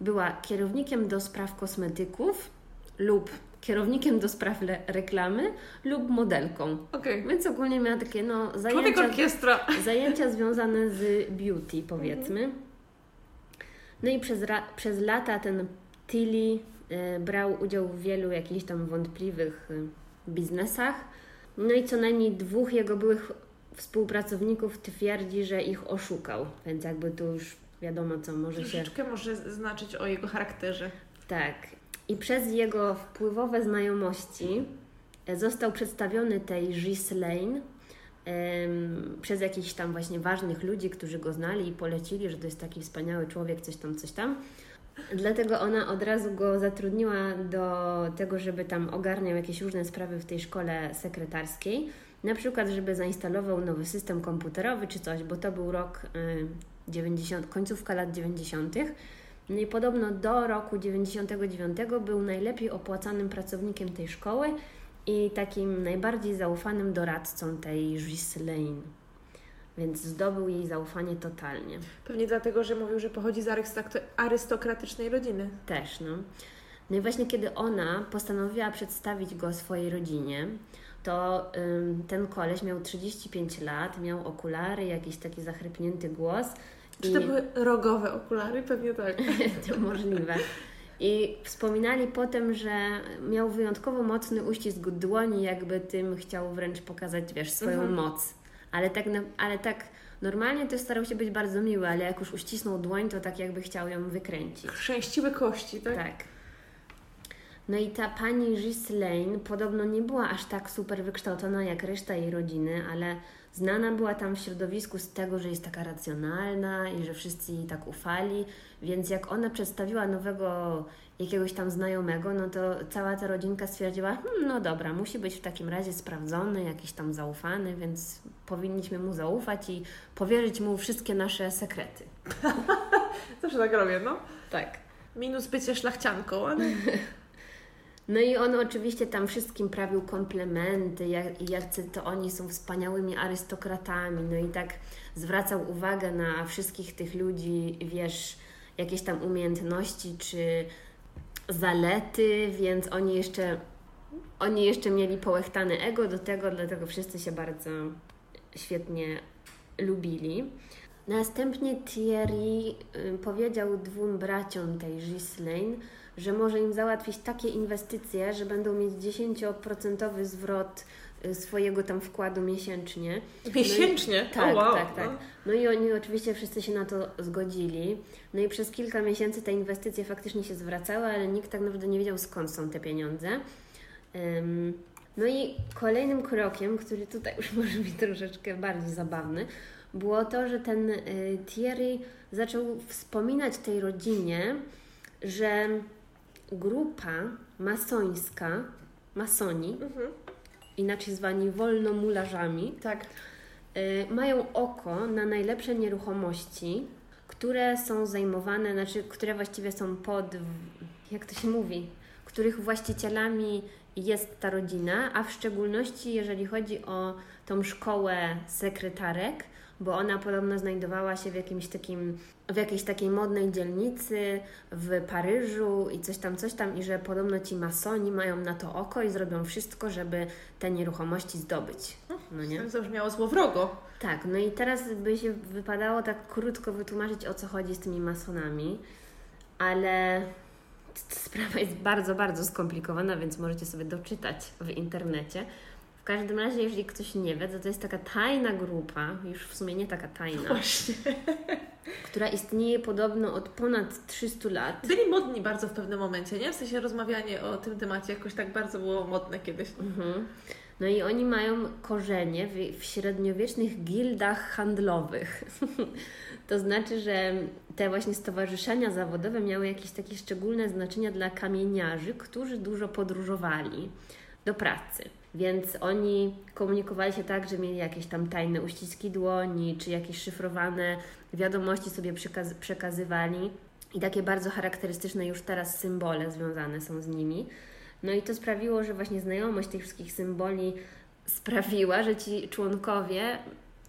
S2: była kierownikiem do spraw kosmetyków lub kierownikiem do spraw le- reklamy lub modelką.
S1: Okej.
S2: Więc ogólnie miała takie no, zajęcia,
S1: orkiestra.
S2: zajęcia związane z beauty, powiedzmy. No i przez, przez lata ten Tilly e, brał udział w wielu jakichś tam wątpliwych e, biznesach. No i co najmniej dwóch jego byłych współpracowników twierdzi, że ich oszukał. Więc jakby tu już wiadomo, co może się
S1: Troszeczkę może znaczyć o jego charakterze.
S2: tak. I przez jego wpływowe znajomości e, został przedstawiony tej Ghislaine przez jakichś tam właśnie ważnych ludzi, którzy go znali i polecili, że to jest taki wspaniały człowiek, coś tam, coś tam. Dlatego ona od razu go zatrudniła do tego, żeby tam ogarniał jakieś różne sprawy w tej szkole sekretarskiej. Na przykład, żeby zainstalował nowy system komputerowy czy coś, bo to był rok y, 90, końcówka lat 90. No i podobno do roku 99 był najlepiej opłacanym pracownikiem tej szkoły i takim najbardziej zaufanym doradcą tej Ghislaine. Więc zdobył jej zaufanie totalnie.
S1: Pewnie dlatego, że mówił, że pochodzi z arystokra- arystokratycznej rodziny.
S2: Też, no. No i właśnie kiedy ona postanowiła przedstawić go swojej rodzinie, to ym, ten koleś miał 35 lat, miał okulary, jakiś taki zachrypnięty głos.
S1: Czy to były rogowe okulary? Pewnie tak.
S2: to możliwe. I wspominali potem, że miał wyjątkowo mocny uścisk dłoni, jakby tym chciał wręcz pokazać, wiesz, swoją
S1: Mhm.
S2: moc. Ale tak, ale tak normalnie to starał się być bardzo miły, ale jak już uścisnął dłoń, to tak jakby chciał ją wykręcić.
S1: Chrzęściły kości, tak?
S2: Tak. No i ta pani Ghislaine podobno nie była aż tak super wykształcona jak reszta jej rodziny, ale Znana była tam w środowisku z tego, że jest taka racjonalna i że wszyscy jej tak ufali, więc jak ona przedstawiła nowego jakiegoś tam znajomego, no to cała ta rodzinka stwierdziła, hm, no dobra, musi być w takim razie sprawdzony, jakiś tam zaufany, więc powinniśmy mu zaufać i powierzyć mu wszystkie nasze sekrety.
S1: Zawsze tak robię, no.
S2: Tak.
S1: Minus bycie szlachcianką, ale...
S2: No i on oczywiście tam wszystkim prawił komplementy, jak, jacy to oni są wspaniałymi arystokratami, no i tak zwracał uwagę na wszystkich tych ludzi, wiesz, jakieś tam umiejętności czy zalety, więc oni jeszcze, oni jeszcze mieli połechtane ego do tego, dlatego wszyscy się bardzo świetnie lubili. Następnie Thierry y, powiedział dwóm braciom tej Ghislaine, że może im załatwić takie inwestycje, że będą mieć 10% zwrot y, swojego tam wkładu miesięcznie.
S1: Miesięcznie?
S2: No i, tak,
S1: oh, wow.
S2: tak, tak. No i oni oczywiście wszyscy się na to zgodzili. No i przez kilka miesięcy te inwestycje faktycznie się zwracały, ale nikt tak naprawdę nie wiedział skąd są te pieniądze. Um, no i kolejnym krokiem, który tutaj już może być troszeczkę bardziej zabawny, było to, że ten y, Thierry zaczął wspominać tej rodzinie, że grupa masońska, masoni, mhm. inaczej zwani wolnomularzami,
S1: tak.
S2: y, mają oko na najlepsze nieruchomości, które są zajmowane, znaczy, które właściwie są pod, jak to się mówi, których właścicielami jest ta rodzina, a w szczególności jeżeli chodzi o tą szkołę sekretarek, bo ona podobno znajdowała się w jakimś takim, w jakiejś takiej modnej dzielnicy w Paryżu i coś tam, coś tam i że podobno ci masoni mają na to oko i zrobią wszystko, żeby te nieruchomości zdobyć.
S1: No nie? Tak zabrzmiało złowrogo.
S2: Tak, no i teraz by się wypadało tak krótko wytłumaczyć o co chodzi z tymi masonami, ale sprawa jest bardzo, bardzo skomplikowana, więc możecie sobie doczytać w internecie każdym razie, jeżeli ktoś nie wie, to to jest taka tajna grupa, już w sumie nie taka tajna,
S1: Właśnie.
S2: która istnieje podobno od ponad 300 lat.
S1: Byli modni bardzo w pewnym momencie, nie? W sensie rozmawianie o tym temacie jakoś tak bardzo było modne kiedyś.
S2: Mhm. No i oni mają korzenie w, w średniowiecznych gildach handlowych. to znaczy, że te właśnie stowarzyszenia zawodowe miały jakieś takie szczególne znaczenia dla kamieniarzy, którzy dużo podróżowali do pracy. Więc oni komunikowali się tak, że mieli jakieś tam tajne uściski dłoni, czy jakieś szyfrowane wiadomości sobie przekaz przekazywali. I takie bardzo charakterystyczne już teraz symbole związane są z nimi. No i to sprawiło, że właśnie znajomość tych wszystkich symboli sprawiła, że ci członkowie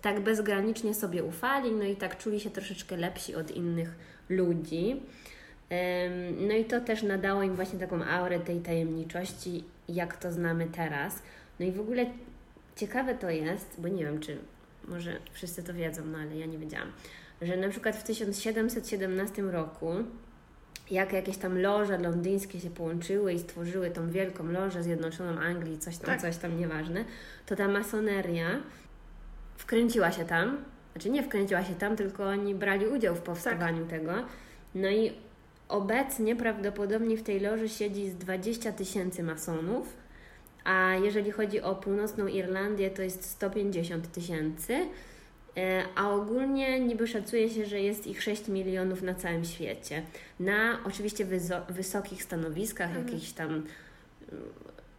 S2: tak bezgranicznie sobie ufali, no i tak czuli się troszeczkę lepsi od innych ludzi. No i to też nadało im właśnie taką aurę tej tajemniczości, jak to znamy teraz. No i w ogóle ciekawe to jest, bo nie wiem, czy może wszyscy to wiedzą, no ale ja nie wiedziałam, że na przykład w 1717 roku jak jakieś tam loże londyńskie się połączyły i stworzyły tą wielką lożę zjednoczoną Anglii, coś tam, tak. coś tam, nieważne, to ta masoneria wkręciła się tam, znaczy nie wkręciła się tam, tylko oni brali udział w powstawaniu tak. tego. No i Obecnie prawdopodobnie w tej loży siedzi z 20 tysięcy masonów, a jeżeli chodzi o północną Irlandię, to jest 150 tysięcy, e, a ogólnie niby szacuje się, że jest ich 6 milionów na całym świecie. Na oczywiście wysokich stanowiskach, mhm. jakichś tam mm,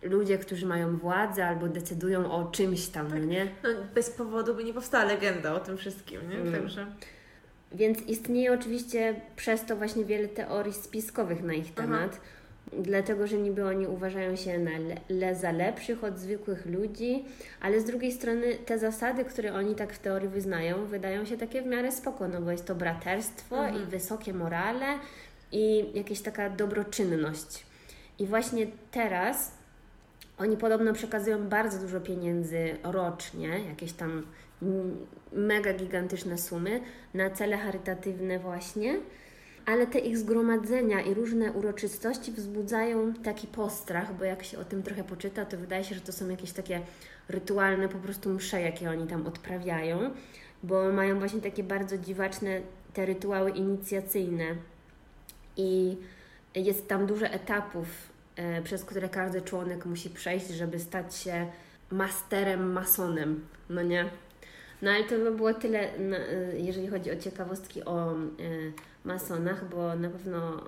S2: ludzie, którzy mają władzę albo decydują o czymś tam, tak. no nie?
S1: No, bez powodu by nie powstała legenda o tym wszystkim, nie? Mm. Także...
S2: Więc istnieje oczywiście przez to właśnie wiele teorii spiskowych na ich temat. Aha. Dlatego, że niby oni uważają się na le, za lepszych od zwykłych ludzi, ale z drugiej strony te zasady, które oni tak w teorii wyznają, wydają się takie w miarę spoko, no bo jest to braterstwo i mhm. wysokie morale i jakaś taka dobroczynność. I właśnie teraz oni podobno przekazują bardzo dużo pieniędzy rocznie, jakieś tam mega gigantyczne sumy na cele charytatywne właśnie, ale te ich zgromadzenia i różne uroczystości wzbudzają taki postrach, bo jak się o tym trochę poczyta, to wydaje się, że to są jakieś takie rytualne po prostu msze, jakie oni tam odprawiają, bo mają właśnie takie bardzo dziwaczne te rytuały inicjacyjne i jest tam dużo etapów, e, przez które każdy członek musi przejść, żeby stać się masterem masonem, no nie? No ale to by było tyle, na, jeżeli chodzi o ciekawostki o y, masonach, bo na pewno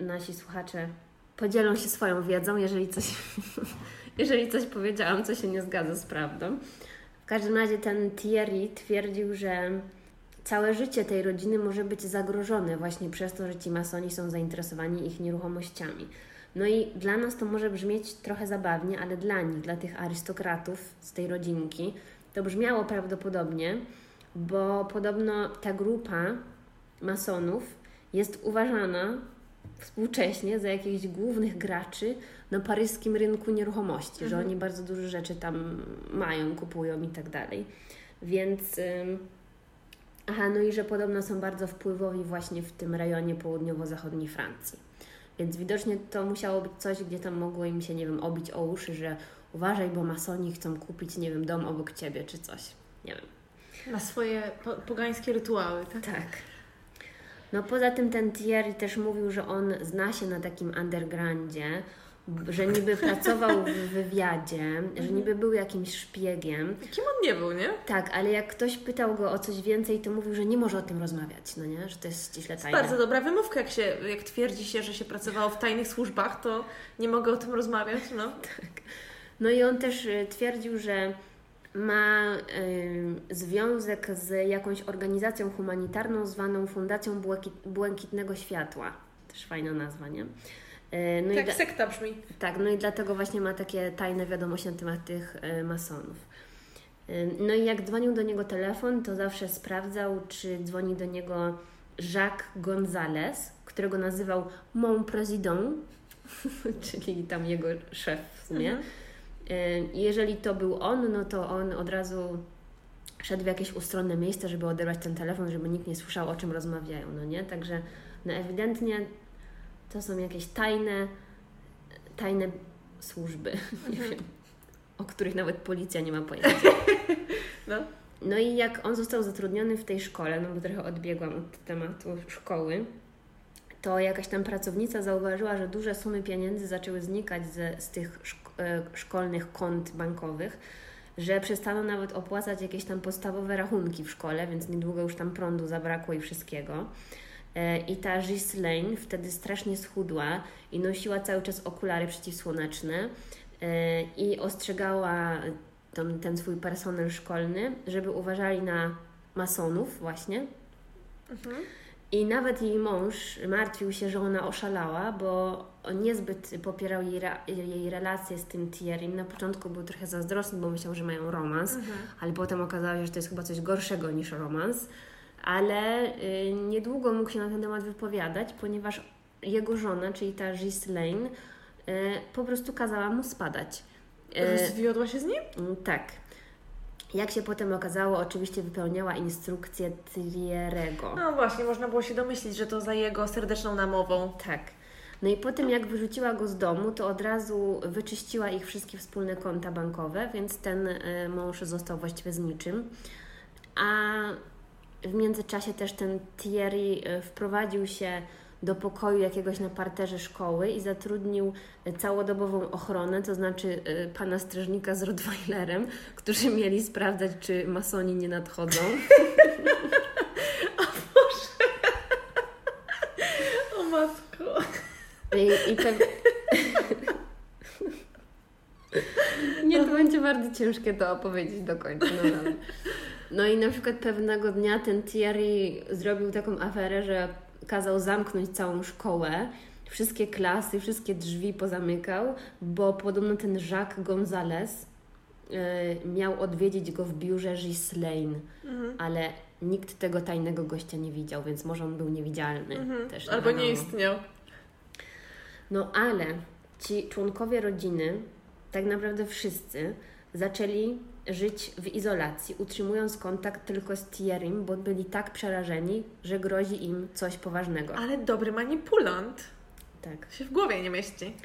S2: nasi słuchacze podzielą się swoją wiedzą, jeżeli coś, jeżeli coś powiedziałam, co się nie zgadza z prawdą. W każdym razie ten Thierry twierdził, że całe życie tej rodziny może być zagrożone właśnie przez to, że ci masoni są zainteresowani ich nieruchomościami. No i dla nas to może brzmieć trochę zabawnie, ale dla nich, dla tych arystokratów z tej rodzinki, to brzmiało prawdopodobnie, bo podobno ta grupa masonów jest uważana współcześnie za jakichś głównych graczy na paryskim rynku nieruchomości, mhm. że oni bardzo dużo rzeczy tam mają, kupują i tak dalej. Więc. Aha, no i że podobno są bardzo wpływowi właśnie w tym rejonie południowo-zachodniej Francji. Więc widocznie to musiało być coś, gdzie tam mogło im się, nie wiem, obić o uszy, że uważaj, bo masoni chcą kupić, nie wiem, dom obok ciebie czy coś. Nie wiem.
S1: Na swoje po pogańskie rytuały, tak?
S2: Tak. No poza tym ten Thierry też mówił, że on zna się na takim undergroundzie, że niby pracował w wywiadzie, że niby był jakimś szpiegiem.
S1: Kim on nie był, nie?
S2: Tak, ale jak ktoś pytał go o coś więcej, to mówił, że nie może o tym rozmawiać, no nie? Że to jest ściśle tajne.
S1: Bardzo dobra wymówka, jak, się, jak twierdzi się, że się pracowało w tajnych służbach, to nie mogę o tym rozmawiać, no.
S2: tak. No i on też y, twierdził, że ma y, związek z jakąś organizacją humanitarną zwaną Fundacją Błękitnego Światła. Też fajna nazwa, nie?
S1: Y, no tak, i sekta brzmi.
S2: Tak, no i dlatego właśnie ma takie tajne wiadomości na temat tych y, masonów. No i jak dzwonił do niego telefon, to zawsze sprawdzał, czy dzwoni do niego Jacques González, którego nazywał Mon Président, czyli tam jego szef w sumie. Mhm. Jeżeli to był on, no to on od razu szedł w jakieś ustronne miejsce, żeby odebrać ten telefon, żeby nikt nie słyszał, o czym rozmawiają, no nie? Także no ewidentnie to są jakieś tajne, tajne służby, nie wiem, o których nawet policja nie ma pojęcia. No. no i jak on został zatrudniony w tej szkole, no bo trochę odbiegłam od tematu szkoły, to jakaś tam pracownica zauważyła, że duże sumy pieniędzy zaczęły znikać ze, z tych e, szkolnych kont bankowych, że przestano nawet opłacać jakieś tam podstawowe rachunki w szkole, więc niedługo już tam prądu zabrakło i wszystkiego. E, I ta Ghislaine wtedy strasznie schudła i nosiła cały czas okulary przeciwsłoneczne e, i ostrzegała ten, swój personel szkolny, żeby uważali na masonów właśnie. Mhm. I nawet jej mąż martwił się, że ona oszalała, bo on niezbyt popierał jej, jej relacje z tym Thierrym. Na początku był trochę zazdrosny, bo myślał, że mają romans, mhm. ale potem okazało się, że to jest chyba coś gorszego niż romans. Ale y, niedługo mógł się na ten temat wypowiadać, ponieważ jego żona, czyli ta Ghislaine, y, po prostu kazała mu spadać.
S1: Y, Zwiodła się z nim?
S2: Tak. Jak się potem okazało, oczywiście wypełniała instrukcję Trierego.
S1: No właśnie, można było się domyślić, że to za jego serdeczną namową.
S2: Tak. No i po tym, jak wyrzuciła go z domu, to od razu wyczyściła ich wszystkie wspólne konta bankowe, więc ten y, mąż został właściwie z niczym. A w międzyczasie też ten Thierry y, wprowadził się do pokoju jakiegoś na parterze szkoły i zatrudnił całodobową ochronę, to znaczy e, pana strażnika z Rottweilerem, którzy mieli sprawdzać, czy masoni nie nadchodzą.
S1: o Boże! O matko!
S2: I, i. Nie, to będzie bardzo ciężkie to opowiedzieć do końca. No, no. no i na przykład pewnego dnia ten Thierry zrobił taką aferę, że kazał zamknąć całą szkołę, wszystkie klasy, wszystkie drzwi pozamykał, bo podobno ten Jacques González y, miał odwiedzić go w biurze Ghislaine, mhm. ale nikt tego tajnego gościa nie widział, więc może on był niewidzialny mhm. też.
S1: Albo nie istniał.
S2: No ale ci członkowie rodziny, tak naprawdę wszyscy, zaczęli żyć w izolacji, utrzymując kontakt tylko z Thierrym, bo byli tak przerażeni, że grozi im coś poważnego.
S1: Ale dobry manipulant.
S2: Tak.
S1: Się w głowie nie mieści.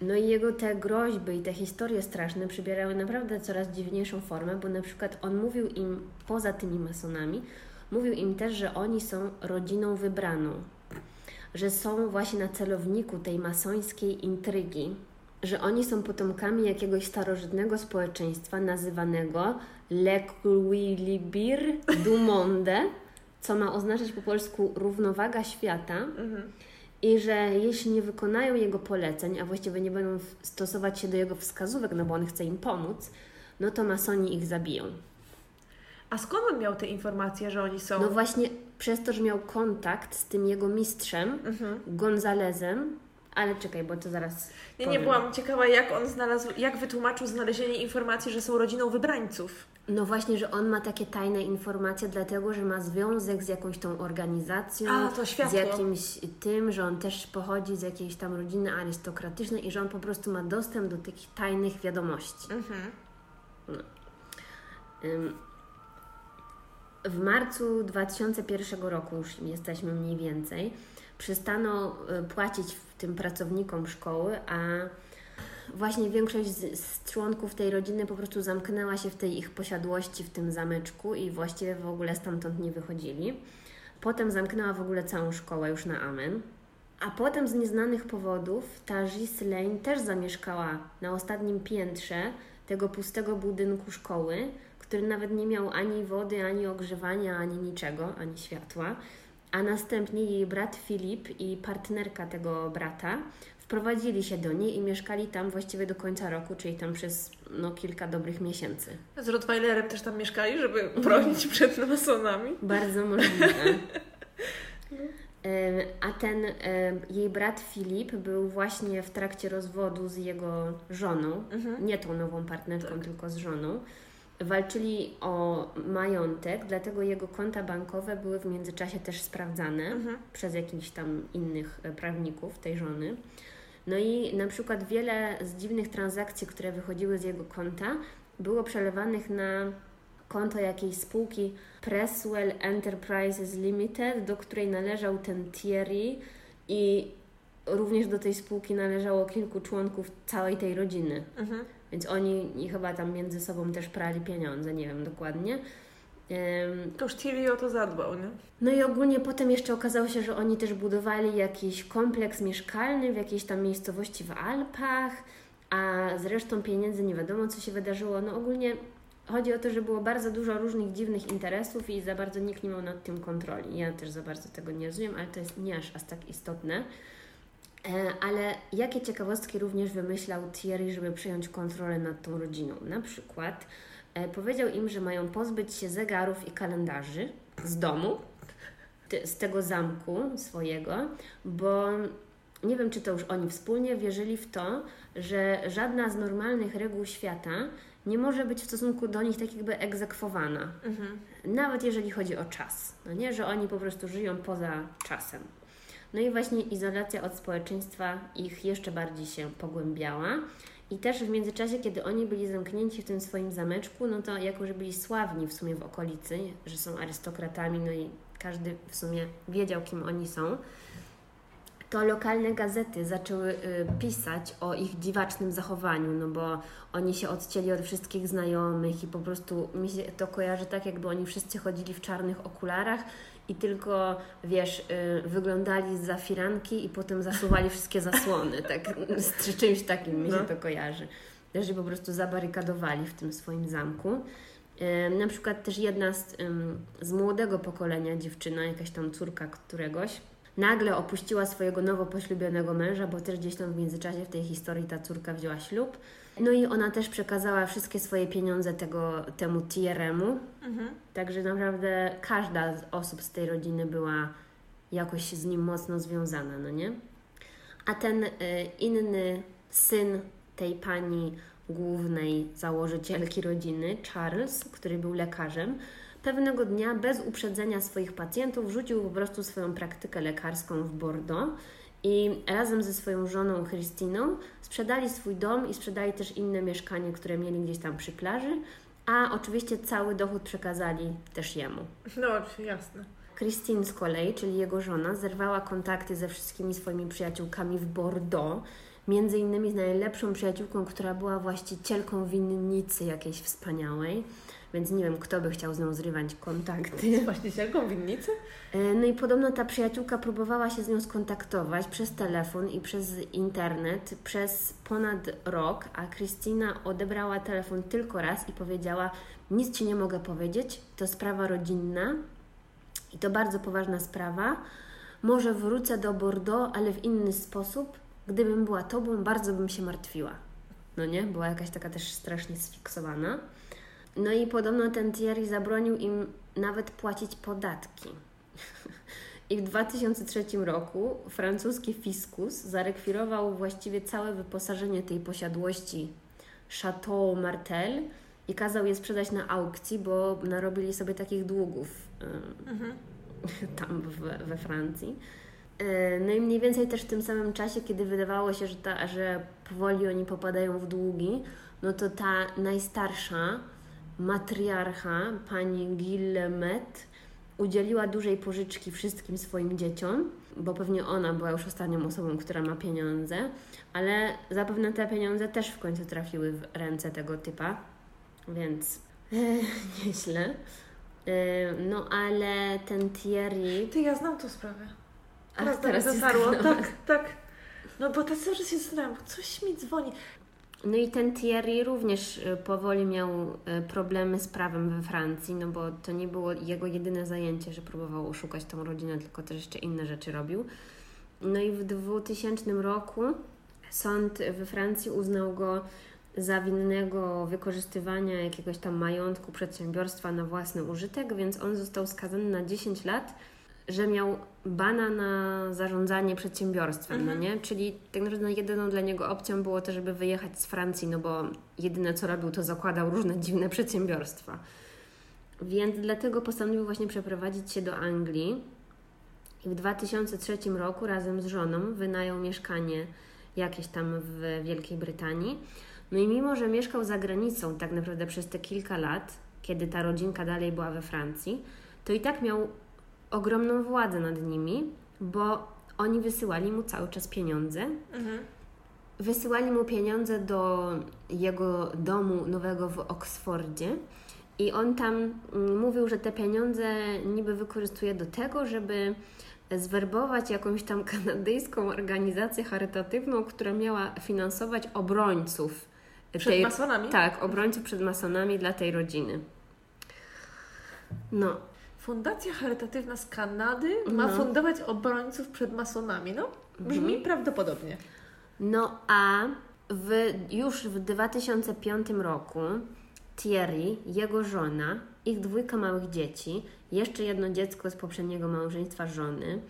S2: No i jego te groźby i te historie straszne przybierały naprawdę coraz dziwniejszą formę, bo na przykład on mówił im, poza tymi masonami, mówił im też, że oni są rodziną wybraną, że są właśnie na celowniku tej masońskiej intrygi, że oni są potomkami jakiegoś starożytnego społeczeństwa nazywanego L'Equilibre du Monde, co ma oznaczać po polsku równowaga świata.
S1: Mhm.
S2: I że jeśli nie wykonają jego poleceń, a właściwie nie będą stosować się do jego wskazówek, no bo on chce im pomóc, no to masoni ich zabiją.
S1: A skąd on miał te informacje, że oni są?
S2: No właśnie przez to, że miał kontakt z tym jego mistrzem,
S1: Mhm.
S2: Gonzalezem, ale czekaj, bo to zaraz.
S1: Nie, nie
S2: powiem.
S1: byłam ciekawa, jak on znalazł, jak wytłumaczył znalezienie informacji, że są rodziną wybrańców.
S2: No właśnie, że on ma takie tajne informacje, dlatego że ma związek z jakąś tą organizacją,
S1: A,
S2: z jakimś tym, że on też pochodzi z jakiejś tam rodziny arystokratycznej i że on po prostu ma dostęp do takich tajnych wiadomości.
S1: Mhm.
S2: Ym, W marcu 2001 roku, już jesteśmy mniej więcej, przestano y, płacić tym pracownikom szkoły, a właśnie większość z, z członków tej rodziny po prostu zamknęła się w tej ich posiadłości, w tym zameczku i właściwie w ogóle stamtąd nie wychodzili. Potem zamknęła w ogóle całą szkołę już na amen. A potem z nieznanych powodów ta Ghislaine też zamieszkała na ostatnim piętrze tego pustego budynku szkoły, który nawet nie miał ani wody, ani ogrzewania, ani niczego, ani światła. A następnie jej brat Filip i partnerka tego brata wprowadzili się do niej i mieszkali tam właściwie do końca roku, czyli tam przez no, kilka dobrych miesięcy.
S1: Z Rottweilerem też tam mieszkali, żeby bronić przed masonami.
S2: Bardzo możliwe. Em, A ten em, jej brat Filip był właśnie w trakcie rozwodu z jego żoną,
S1: Mhm.
S2: nie tą nową partnerką, tylko z żoną. Walczyli o majątek, dlatego jego konta bankowe były w międzyczasie też sprawdzane
S1: Mhm.
S2: przez jakichś tam innych e, prawników tej żony. No i na przykład wiele z dziwnych transakcji, które wychodziły z jego konta, było przelewanych na konto jakiejś spółki Presswell Enterprises Limited, do której należał ten Thierry i również do tej spółki należało kilku członków całej tej rodziny.
S1: Mhm.
S2: Więc oni chyba tam między sobą też prali pieniądze, nie wiem dokładnie.
S1: To już TV o to zadbał, nie?
S2: no i ogólnie potem jeszcze okazało się, że oni też budowali jakiś kompleks mieszkalny w jakiejś tam miejscowości w Alpach, a z resztą pieniędzy nie wiadomo, co się wydarzyło. No ogólnie chodzi o to, że było bardzo dużo różnych dziwnych interesów i za bardzo nikt nie miał nad tym kontroli. Ja też za bardzo tego nie rozumiem, ale to jest nie aż, aż tak istotne. E, Ale jakie ciekawostki również wymyślał Thierry, żeby przejąć kontrolę nad tą rodziną? Na przykład e, powiedział im, że mają pozbyć się zegarów i kalendarzy z domu, z tego zamku swojego, bo nie wiem, czy to już oni wspólnie wierzyli w to, że żadna z normalnych reguł świata nie może być w stosunku do nich tak jakby egzekwowana.
S1: Mhm.
S2: Nawet jeżeli chodzi o czas, no nie, że oni po prostu żyją poza czasem. No i właśnie izolacja od społeczeństwa ich jeszcze bardziej się pogłębiała. I też w międzyczasie, kiedy oni byli zamknięci w tym swoim zameczku, no to jako, że byli sławni w sumie w okolicy, że są arystokratami, no i każdy w sumie wiedział, kim oni są, to lokalne gazety zaczęły y, pisać o ich dziwacznym zachowaniu, no bo oni się odcięli od wszystkich znajomych i po prostu mi się to kojarzy tak, jakby oni wszyscy chodzili w czarnych okularach i tylko, wiesz, y, wyglądali za firanki i potem zasuwali wszystkie zasłony, tak, z czymś takim mi się
S1: No.
S2: to kojarzy. Się po prostu zabarykadowali w tym swoim zamku. Y, Na przykład też jedna z, z młodego pokolenia dziewczyna, jakaś tam córka któregoś, nagle opuściła swojego nowo poślubionego męża, bo też gdzieś tam w międzyczasie w tej historii ta córka wzięła ślub. No i ona też przekazała wszystkie swoje pieniądze tego, temu Tieremu.
S1: Mhm.
S2: Także naprawdę każda z osób z tej rodziny była jakoś z nim mocno związana, no nie? A ten y, inny syn tej pani głównej założycielki rodziny, Charles, który był lekarzem, pewnego dnia bez uprzedzenia swoich pacjentów rzucił po prostu swoją praktykę lekarską w Bordeaux i razem ze swoją żoną Christiną sprzedali swój dom i sprzedali też inne mieszkanie, które mieli gdzieś tam przy plaży, a oczywiście cały dochód przekazali też jemu.
S1: No, jasne.
S2: Christine z kolei, czyli jego żona, zerwała kontakty ze wszystkimi swoimi przyjaciółkami w Bordeaux, między innymi z najlepszą przyjaciółką, która była właścicielką winnicy jakiejś wspaniałej, więc nie wiem, kto by chciał z nią zrywać kontakty.
S1: Z właścicielką winnicy?
S2: E, No i podobno ta przyjaciółka próbowała się z nią skontaktować przez telefon i przez internet przez ponad rok, a Krystyna odebrała telefon tylko raz i powiedziała: Nic ci nie mogę powiedzieć, to sprawa rodzinna i to bardzo poważna sprawa. Może wrócę do Bordeaux, ale w inny sposób. Gdybym była tobą, bardzo bym się martwiła. No nie? Była jakaś taka też strasznie sfiksowana. No i podobno ten Thierry zabronił im nawet płacić podatki. I w 2003 roku francuski fiskus zarekwirował właściwie całe wyposażenie tej posiadłości Chateau Martel i kazał je sprzedać na aukcji, bo narobili sobie takich długów
S1: Mhm.
S2: tam we, we Francji. E, No i mniej więcej też w tym samym czasie, kiedy wydawało się, że, ta, że powoli oni popadają w długi, no to ta najstarsza matriarcha, pani Guillemette, udzieliła dużej pożyczki wszystkim swoim dzieciom, bo pewnie ona była już ostatnią osobą, która ma pieniądze, ale zapewne te pieniądze też w końcu trafiły w ręce tego typa, więc e, nieźle. E, no ale ten Thierry...
S1: Ty, ja znam tą sprawę.
S2: Ach,
S1: Teraz,
S2: teraz
S1: teraz dotarło. Tak, tak. No bo czas się zastanawiam, coś mi dzwoni.
S2: No i ten Thierry również y, powoli miał y, problemy z prawem we Francji, no bo to nie było jego jedyne zajęcie, że próbował oszukać tą rodzinę, tylko też jeszcze inne rzeczy robił. No i w 2000 roku sąd we Francji uznał go za winnego wykorzystywania jakiegoś tam majątku przedsiębiorstwa na własny użytek, więc on został skazany na 10 lat, że miał bana na zarządzanie przedsiębiorstwem, no nie? Czyli tak naprawdę jedyną dla niego opcją było to, żeby wyjechać z Francji, no bo jedyne co robił, to zakładał różne dziwne przedsiębiorstwa. Więc dlatego postanowił właśnie przeprowadzić się do Anglii i w 2003 roku razem z żoną wynajął mieszkanie jakieś tam w Wielkiej Brytanii. No i mimo, że mieszkał za granicą tak naprawdę przez te kilka lat, kiedy ta rodzinka dalej była we Francji, to i tak miał ogromną władzę nad nimi, bo oni wysyłali mu cały czas pieniądze.
S1: Mhm.
S2: Wysyłali mu pieniądze do jego domu nowego w Oksfordzie i on tam mm, mówił, że te pieniądze niby wykorzystuje do tego, żeby zwerbować jakąś tam kanadyjską organizację charytatywną, która miała finansować obrońców.
S1: Przed masonami?
S2: Tak, obrońców przed masonami dla tej rodziny. No,
S1: Fundacja charytatywna z Kanady ma
S2: No.
S1: fundować obrońców przed masonami. No, brzmi prawdopodobnie.
S2: No a w, już w 2005 roku Thierry, jego żona, ich dwójka małych dzieci, jeszcze jedno dziecko z poprzedniego małżeństwa żony,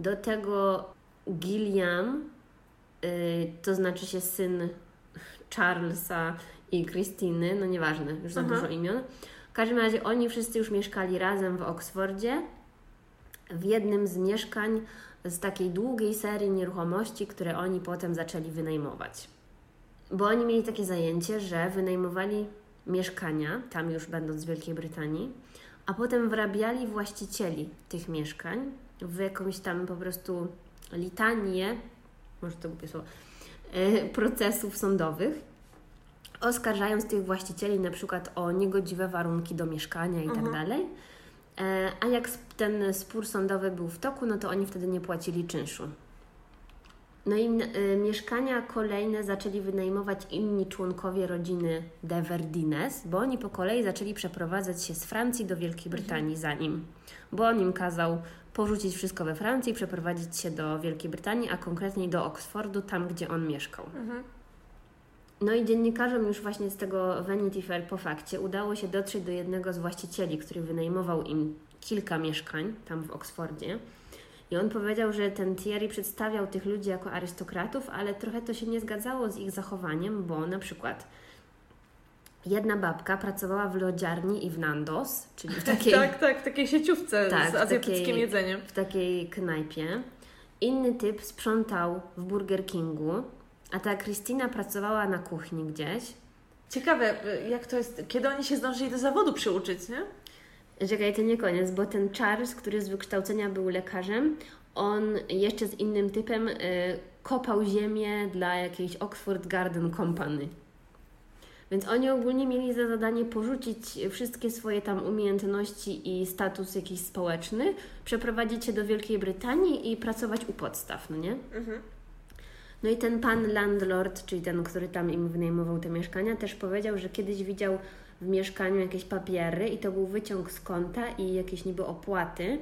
S2: do tego Gilliam, y, to znaczy się syn Charlesa i Christiny, no nieważne, już za
S1: Aha.
S2: dużo imion. Każdym razie oni wszyscy już mieszkali razem w Oksfordzie, w jednym z mieszkań z takiej długiej serii nieruchomości, które oni potem zaczęli wynajmować. Bo oni mieli takie zajęcie, że wynajmowali mieszkania, tam już będąc w Wielkiej Brytanii, a potem wrabiali właścicieli tych mieszkań w jakąś tam po prostu litanię, może to głupie słowo, e, procesów sądowych, oskarżając tych właścicieli na przykład o niegodziwe warunki do mieszkania i tak
S1: Mhm.
S2: dalej. E, A jak ten spór sądowy był w toku, no to oni wtedy nie płacili czynszu. No i y, mieszkania kolejne zaczęli wynajmować inni członkowie rodziny de Verdines, bo oni po kolei zaczęli przeprowadzać się z Francji do Wielkiej Brytanii za nim. Bo on im kazał porzucić wszystko we Francji przeprowadzić się do Wielkiej Brytanii, a konkretniej do Oxfordu, tam gdzie on mieszkał.
S1: Mhm.
S2: No i dziennikarzom już właśnie z tego Vanity Fair po fakcie udało się dotrzeć do jednego z właścicieli, który wynajmował im kilka mieszkań tam w Oksfordzie. I on powiedział, że ten Thierry przedstawiał tych ludzi jako arystokratów, ale trochę to się nie zgadzało z ich zachowaniem, bo na przykład jedna babka pracowała w lodziarni i w Nandos, czyli w takiej,
S1: Tak, tak, w takiej sieciówce
S2: Tak,
S1: z azjatyckim
S2: takiej-
S1: jedzeniem.
S2: w takiej knajpie. Inny typ sprzątał w Burger Kingu, a ta Krystyna pracowała na kuchni gdzieś.
S1: Ciekawe, y, jak to jest, kiedy oni się zdążyli do zawodu przyuczyć, nie?
S2: Czekaj, to nie koniec, bo ten Charles, który z wykształcenia był lekarzem, on jeszcze z innym typem y, kopał ziemię dla jakiejś Oxford Garden Company. Więc oni ogólnie mieli za zadanie porzucić wszystkie swoje tam umiejętności i status jakiś społeczny, przeprowadzić się do Wielkiej Brytanii i pracować u podstaw, no nie?
S1: Mhm.
S2: No i ten pan landlord, czyli ten, który tam im wynajmował te mieszkania, też powiedział, że kiedyś widział w mieszkaniu jakieś papiery i to był wyciąg z konta i jakieś niby opłaty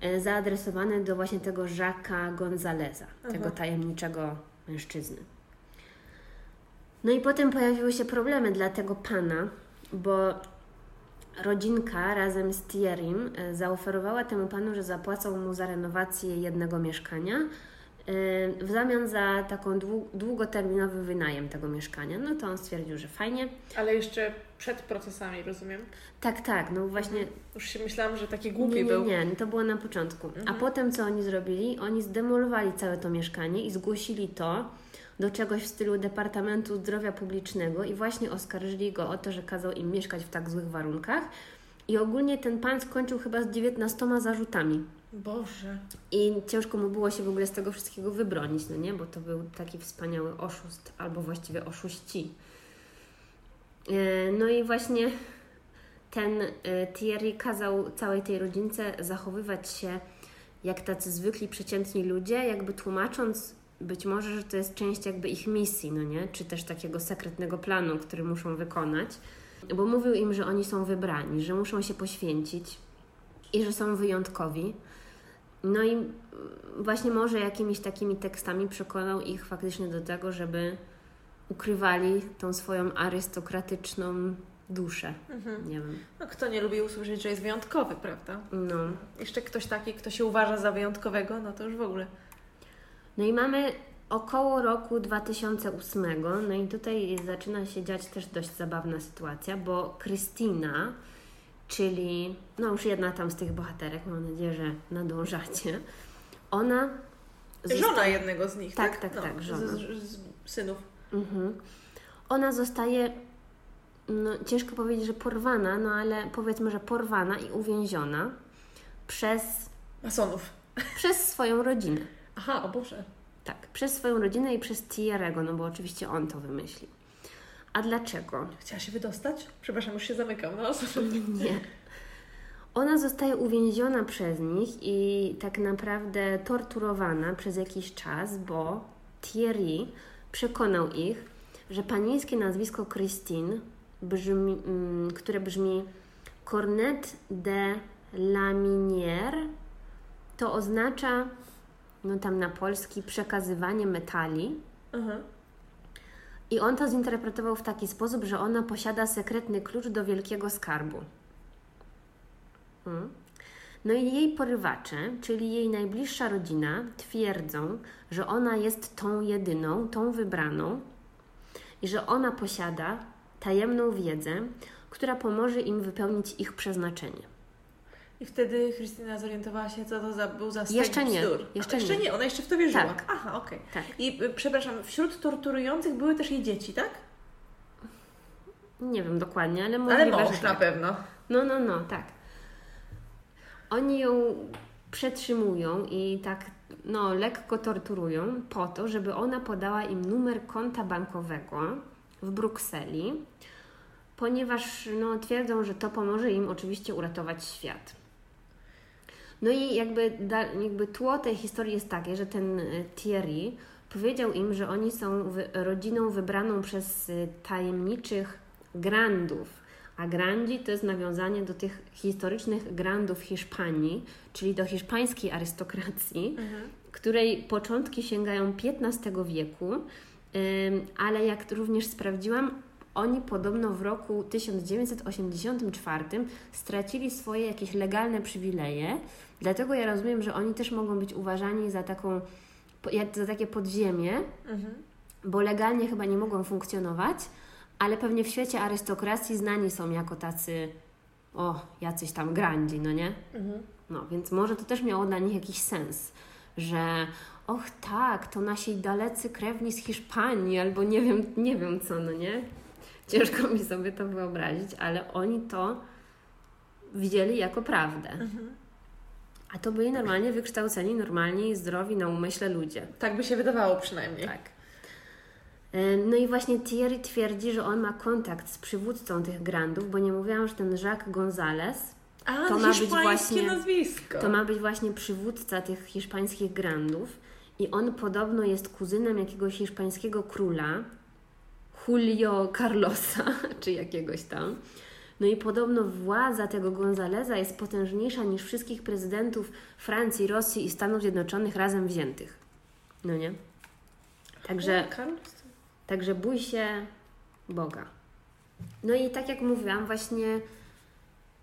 S2: e, zaadresowane do właśnie tego Jacques'a Gonzaleza, tego tajemniczego mężczyzny. No i potem pojawiły się problemy dla tego pana, bo rodzinka razem z Thierrym e, zaoferowała temu panu, że zapłacą mu za renowację jednego mieszkania w zamian za taką dłu- długoterminowy wynajem tego mieszkania. No to on stwierdził, że fajnie.
S1: Ale jeszcze przed procesami, rozumiem?
S2: Tak, tak, no właśnie
S1: Już się myślałam, że taki głupi
S2: nie, nie,
S1: był.
S2: nie, to było na początku. A
S1: Mhm.
S2: potem co oni zrobili? Oni zdemolowali całe to mieszkanie i zgłosili to do czegoś w stylu Departamentu Zdrowia Publicznego i właśnie oskarżyli go o to, że kazał im mieszkać w tak złych warunkach. I ogólnie ten pan skończył chyba z 19 zarzutami.
S1: Boże.
S2: I ciężko mu było się w ogóle z tego wszystkiego wybronić, no nie? Bo to był taki wspaniały oszust, albo właściwie oszuści. E, No i właśnie ten e, Thierry kazał całej tej rodzince zachowywać się jak tacy zwykli, przeciętni ludzie, jakby tłumacząc być może, że to jest część jakby ich misji, no nie? Czy też takiego sekretnego planu, który muszą wykonać. Bo mówił im, że oni są wybrani, że muszą się poświęcić i że są wyjątkowi. No i właśnie może jakimiś takimi tekstami przekonał ich faktycznie do tego, żeby ukrywali tą swoją arystokratyczną duszę.
S1: Mhm.
S2: Nie wiem.
S1: No kto nie lubi usłyszeć, że jest wyjątkowy, prawda?
S2: No.
S1: Jeszcze ktoś taki, kto się uważa za wyjątkowego, no to już w ogóle.
S2: No i mamy około roku 2008, no i tutaj zaczyna się dziać też dość zabawna sytuacja, bo Krystyna, czyli no już jedna tam z tych bohaterek, mam nadzieję, że nadążacie, ona
S1: Żona jednego z nich,
S2: Tak,
S1: tak?
S2: tak,
S1: no,
S2: tak, żona.
S1: Z, z, synów.
S2: Mhm. Ona zostaje, no ciężko powiedzieć, że porwana, no ale powiedzmy, że porwana i uwięziona przez,
S1: Masonów.
S2: przez swoją rodzinę.
S1: Aha, o Boże.
S2: Tak, przez swoją rodzinę i przez Thierry'ego, no bo oczywiście on to wymyślił. A dlaczego?
S1: Chciała się wydostać? Przepraszam, już się zamykam. No.
S2: Nie. Ona zostaje uwięziona przez nich i tak naprawdę torturowana przez jakiś czas, bo Thierry przekonał ich, że panieńskie nazwisko Christine, brzmi, mm, które brzmi Cornet de Laminière, to oznacza, no tam na polski, przekazywanie metali. I on to zinterpretował w taki sposób, że ona posiada sekretny klucz do wielkiego skarbu. Mm. No i jej porywacze, czyli jej najbliższa rodzina, twierdzą, że ona jest tą jedyną, tą wybraną i że ona posiada tajemną wiedzę, która pomoże im wypełnić ich przeznaczenie.
S1: I wtedy Krystyna zorientowała się, co to za, był za stek
S2: Jeszcze nie,
S1: bzdur.
S2: jeszcze
S1: A, jeszcze
S2: nie.
S1: nie. ona jeszcze w to wierzyła.
S2: Tak.
S1: Aha, okej.
S2: Tak.
S1: I y, przepraszam, wśród torturujących były też jej dzieci, tak?
S2: Nie wiem dokładnie, ale
S1: Ale
S2: możliwe,
S1: mąż
S2: że
S1: na
S2: tak.
S1: pewno.
S2: No, no, no, tak. Oni ją przetrzymują i tak no, lekko torturują po to, żeby ona podała im numer konta bankowego w Brukseli, ponieważ no, twierdzą, że to pomoże im oczywiście uratować świat. No i jakby, da, jakby tło tej historii jest takie, że ten y, Thierry powiedział im, że oni są wy, rodziną wybraną przez y, tajemniczych grandów. A grandzi to jest nawiązanie do tych historycznych grandów Hiszpanii, czyli do hiszpańskiej arystokracji, której początki sięgają XV wieku, ale jak również sprawdziłam, oni podobno w roku 1984 stracili swoje jakieś legalne przywileje, dlatego ja rozumiem, że oni też mogą być uważani za taką, za takie podziemie,
S1: Mhm.
S2: bo legalnie chyba nie mogą funkcjonować, ale pewnie w świecie arystokracji znani są jako tacy, o, jacyś tam grandzi, no nie?
S1: Mhm.
S2: No, więc może to też miało dla nich jakiś sens, że och tak, to nasi dalecy krewni z Hiszpanii, albo nie wiem, nie wiem co, no nie? Ciężko mi sobie to wyobrazić, ale oni to widzieli jako prawdę.
S1: Mhm.
S2: A to byli normalnie wykształceni, normalni i zdrowi na umyśle ludzie.
S1: Tak by się wydawało przynajmniej.
S2: Tak. No i właśnie Thierry twierdzi, że on ma kontakt z przywódcą tych grandów, bo nie mówiłam, że ten Jacques González
S1: A,
S2: To ma być właśnie-
S1: nazwisko.
S2: to ma być właśnie przywódca tych hiszpańskich grandów i on podobno jest kuzynem jakiegoś hiszpańskiego króla, Julio Carlosa, czy jakiegoś tam. No i podobno władza tego Gonzaleza jest potężniejsza niż wszystkich prezydentów Francji, Rosji i Stanów Zjednoczonych razem wziętych. No nie? Także. Także bój się Boga. No i tak jak mówiłam, właśnie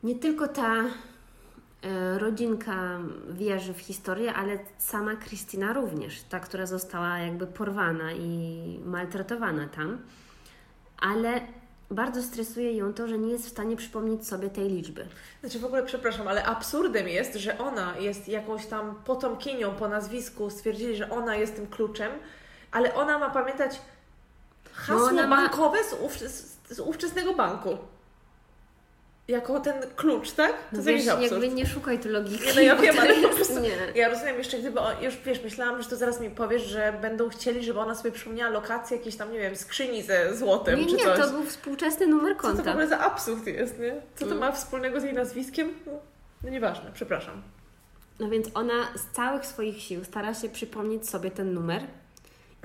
S2: nie tylko ta e, rodzinka wierzy w historię, ale sama Krystyna również, ta, która została jakby porwana i maltretowana tam. Ale bardzo stresuje ją to, że nie jest w stanie przypomnieć sobie tej liczby.
S1: Znaczy w ogóle przepraszam, ale absurdem jest, że ona jest jakąś tam potomkinią po nazwisku, stwierdzili, że ona jest tym kluczem, ale ona ma pamiętać hasło
S2: No ma-
S1: bankowe z, ówczy- z, z ówczesnego banku. Jako ten klucz, tak? To
S2: No
S1: jest
S2: wiesz,
S1: jakiś
S2: jakby nie szukaj tu logiki.
S1: Nie, no ja wiem, ale po prostu-
S2: Nie.
S1: Ja rozumiem jeszcze, gdyby, o, już wiesz, myślałam, że to zaraz mi powiesz, że będą chcieli, żeby ona sobie przypomniała lokację jakiejś tam, nie wiem, skrzyni ze złotem
S2: Nie,
S1: czy
S2: nie,
S1: coś.
S2: to był współczesny numer
S1: Co to w
S2: konta.
S1: ogóle za absurd jest, nie? Co to
S2: Mm.
S1: ma wspólnego z jej nazwiskiem? No, no nieważne, przepraszam.
S2: No więc ona z całych swoich sił stara się przypomnieć sobie ten numer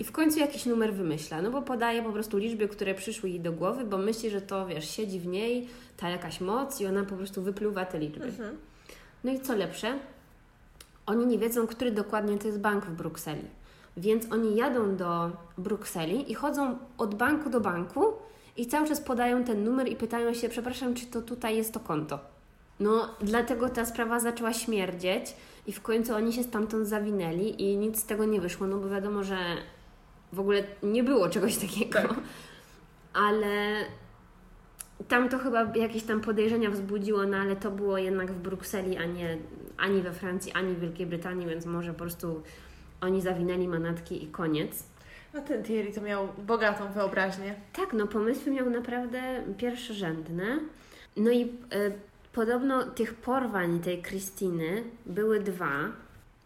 S2: i w końcu jakiś numer wymyśla. No bo podaje po prostu liczby, które przyszły jej do głowy, bo myśli, że to wiesz, siedzi w niej ta jakaś moc i ona po prostu wypluwa te liczby.
S1: Mhm.
S2: No i co lepsze, oni nie wiedzą, który dokładnie to jest bank w Brukseli. Więc oni jadą do Brukseli i chodzą od banku do banku i cały czas podają ten numer i pytają się, przepraszam, czy to tutaj jest to konto. No, dlatego ta sprawa zaczęła śmierdzieć i w końcu oni się stamtąd zawinęli i nic z tego nie wyszło, no bo wiadomo, że w ogóle nie było czegoś takiego.
S1: Tak.
S2: Ale tam to chyba jakieś tam podejrzenia wzbudziło, no ale to było jednak w Brukseli, a nie ani we Francji, ani w Wielkiej Brytanii, więc może po prostu oni zawinęli manatki i koniec.
S1: A ten Thierry to miał bogatą wyobraźnię.
S2: Tak, no pomysły miał naprawdę pierwszorzędne. No i e, podobno tych porwań tej Krystyny były dwa,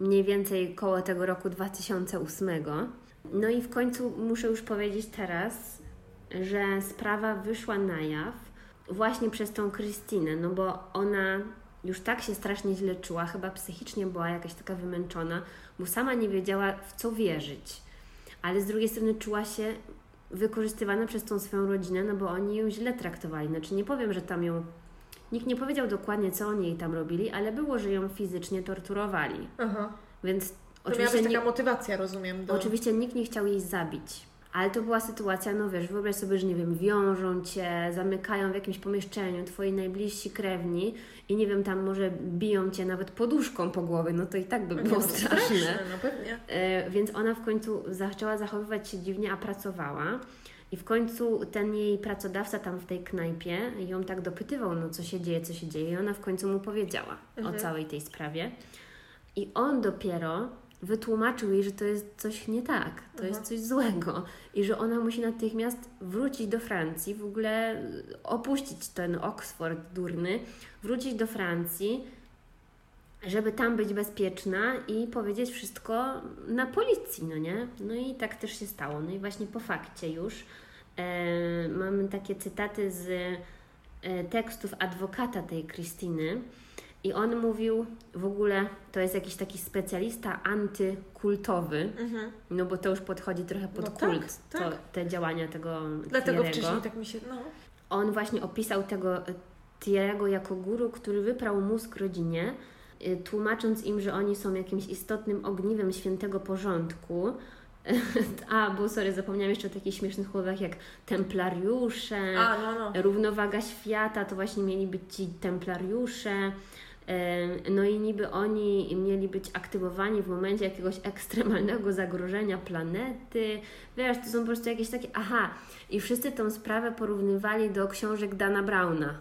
S2: mniej więcej koło tego roku 2008. No i w końcu muszę już powiedzieć teraz, że sprawa wyszła na jaw właśnie przez tą Krystynę, no bo ona już tak się strasznie źle czuła, chyba psychicznie była jakaś taka wymęczona, bo sama nie wiedziała w co wierzyć. Ale z drugiej strony czuła się wykorzystywana przez tą swoją rodzinę, no bo oni ją źle traktowali. Znaczy nie powiem, że tam ją... Nikt nie powiedział dokładnie, co oni jej tam robili, ale było, że ją fizycznie torturowali.
S1: Aha.
S2: Więc oczywiście,
S1: być
S2: nie,
S1: taka motywacja, rozumiem. Do...
S2: oczywiście nikt nie chciał jej zabić. Ale to była sytuacja, no wiesz, wyobraź sobie, że nie wiem, wiążą cię, zamykają w jakimś pomieszczeniu twoi najbliżsi krewni i nie wiem, tam może biją cię nawet poduszką po głowie, no to i tak by
S1: Nie,
S2: było
S1: no,
S2: straszne.
S1: No pewnie.
S2: E, Więc ona w końcu zaczęła zachowywać się dziwnie, a pracowała. I w końcu ten jej pracodawca tam w tej knajpie ją tak dopytywał, no co się dzieje, co się dzieje. I ona w końcu mu powiedziała
S1: Mhm.
S2: o całej tej sprawie. I on dopiero wytłumaczył jej, że to jest coś nie tak, to
S1: Mhm.
S2: jest coś złego i że ona musi natychmiast wrócić do Francji, w ogóle opuścić ten Oxford durny, wrócić do Francji, żeby tam być bezpieczna i powiedzieć wszystko na policji, no nie? No i tak też się stało. No i właśnie po fakcie już e, mamy takie cytaty z e, tekstów adwokata tej Krystyny i on mówił w ogóle, to jest jakiś taki specjalista antykultowy,
S1: Mhm.
S2: no bo to już podchodzi trochę pod
S1: No tak,
S2: kult,
S1: tak.
S2: To, te działania tego
S1: Dlatego
S2: Thierry'ego.
S1: wcześniej tak mi się... No.
S2: On właśnie opisał tego e, Thierry'ego jako guru, który wyprał mózg rodzinie, y, tłumacząc im, że oni są jakimś istotnym ogniwem świętego porządku. A, bo sorry, zapomniałam jeszcze o takich śmiesznych słowach jak templariusze,
S1: A, no, no.
S2: równowaga świata, to właśnie mieli być ci templariusze. No i niby oni mieli być aktywowani w momencie jakiegoś ekstremalnego zagrożenia planety. Wiesz, to są po prostu jakieś takie. Aha, i wszyscy tą sprawę porównywali do książek Dana Browna.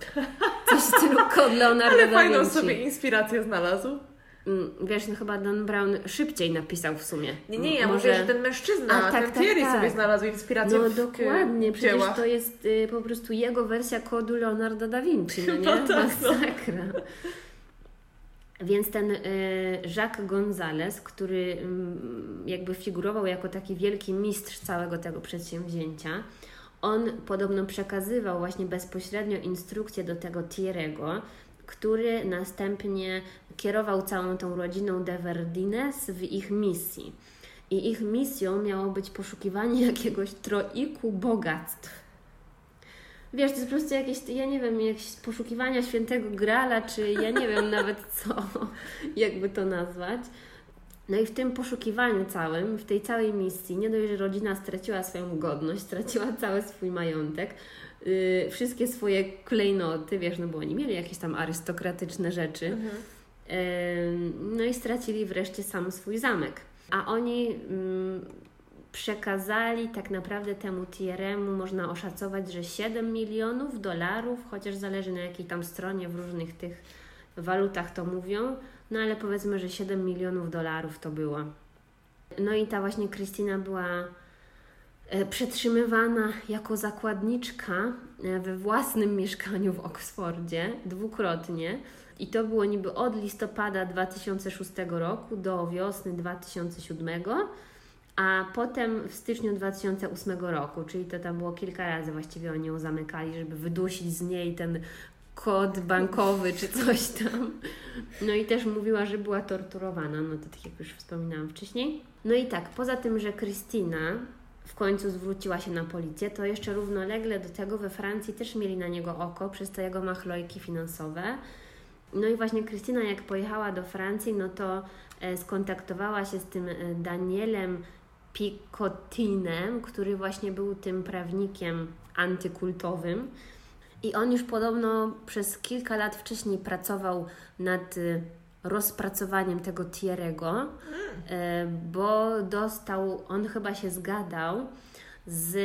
S2: Coś w stylu kod Leonardo
S1: Ale
S2: da
S1: fajną
S2: Vinci.
S1: sobie inspirację znalazł.
S2: Mm, Wiesz, no chyba Dan Brown szybciej napisał w sumie.
S1: Nie, nie, ja
S2: Może...
S1: mówię, że ten mężczyzna,
S2: A, tak,
S1: ten
S2: tak,
S1: Thierry
S2: tak.
S1: sobie znalazł inspirację
S2: No
S1: w
S2: dokładnie,
S1: e,
S2: przecież
S1: dziełach.
S2: to jest y, po prostu jego wersja kodu Leonardo da Vinci, no nie?
S1: No tak, no.
S2: Więc ten y, Jacques González, który mm, jakby figurował jako taki wielki mistrz całego tego przedsięwzięcia, on podobno przekazywał właśnie bezpośrednio instrukcje do tego Thierry'ego, który następnie kierował całą tą rodziną de Verdines w ich misji. I ich misją miało być poszukiwanie jakiegoś troiku bogactw. Wiesz, to jest po prostu jakieś, ja nie wiem, jakieś poszukiwania świętego grala, czy ja nie wiem nawet co, jakby to nazwać. No i w tym poszukiwaniu całym, w tej całej misji, nie dość, że rodzina straciła swoją godność, straciła cały swój majątek, yy, wszystkie swoje klejnoty, wiesz, no bo oni mieli jakieś tam arystokratyczne rzeczy, mhm. yy, no i stracili wreszcie sam swój zamek. A oni yy, przekazali tak naprawdę temu Tieremu, można oszacować, że 7 milionów dolarów, chociaż zależy na jakiej tam stronie w różnych tych walutach to mówią, no ale powiedzmy, że 7 milionów dolarów to było. No i ta właśnie Krystyna była e, przetrzymywana jako zakładniczka e, we własnym mieszkaniu w Oksfordzie dwukrotnie. I to było niby od listopada 2006 roku do wiosny 2007, a potem w styczniu 2008 roku, czyli to tam było kilka razy właściwie oni ją zamykali, żeby wydusić z niej ten kod bankowy czy coś tam. No i też mówiła, że była torturowana, no to tak jak już wspominałam wcześniej. No i tak, poza tym, że Krystyna w końcu zwróciła się na policję, to jeszcze równolegle do tego we Francji też mieli na niego oko przez te jego machlojki finansowe. No i właśnie Krystyna jak pojechała do Francji, no to e, skontaktowała się z tym e, Danielem Picotinem, który właśnie był tym prawnikiem antykultowym, i on już podobno przez kilka lat wcześniej pracował nad y, rozpracowaniem tego Thierry'ego, bo dostał, on chyba się zgadał z,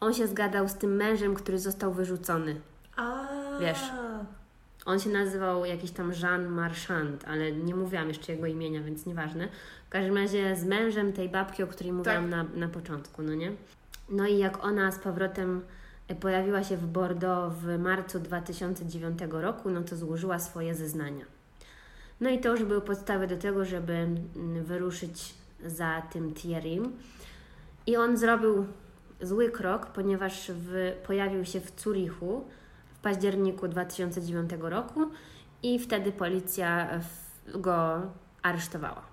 S2: on się zgadał z tym mężem, który został wyrzucony.
S1: A.
S2: Wiesz, on się nazywał jakiś tam Jean Marchand, ale nie mówiłam jeszcze jego imienia, więc nieważne. W każdym razie z mężem tej babki, o której mówiłam tak. na, na początku, no nie? No i jak ona z powrotem pojawiła się w Bordeaux w marcu 2009 roku, no to złożyła swoje zeznania. No i to już były podstawy do tego, żeby mm, wyruszyć za tym Thierrym. I on zrobił zły krok, ponieważ w, pojawił się w Zurichu w październiku 2009 roku i wtedy policja go aresztowała.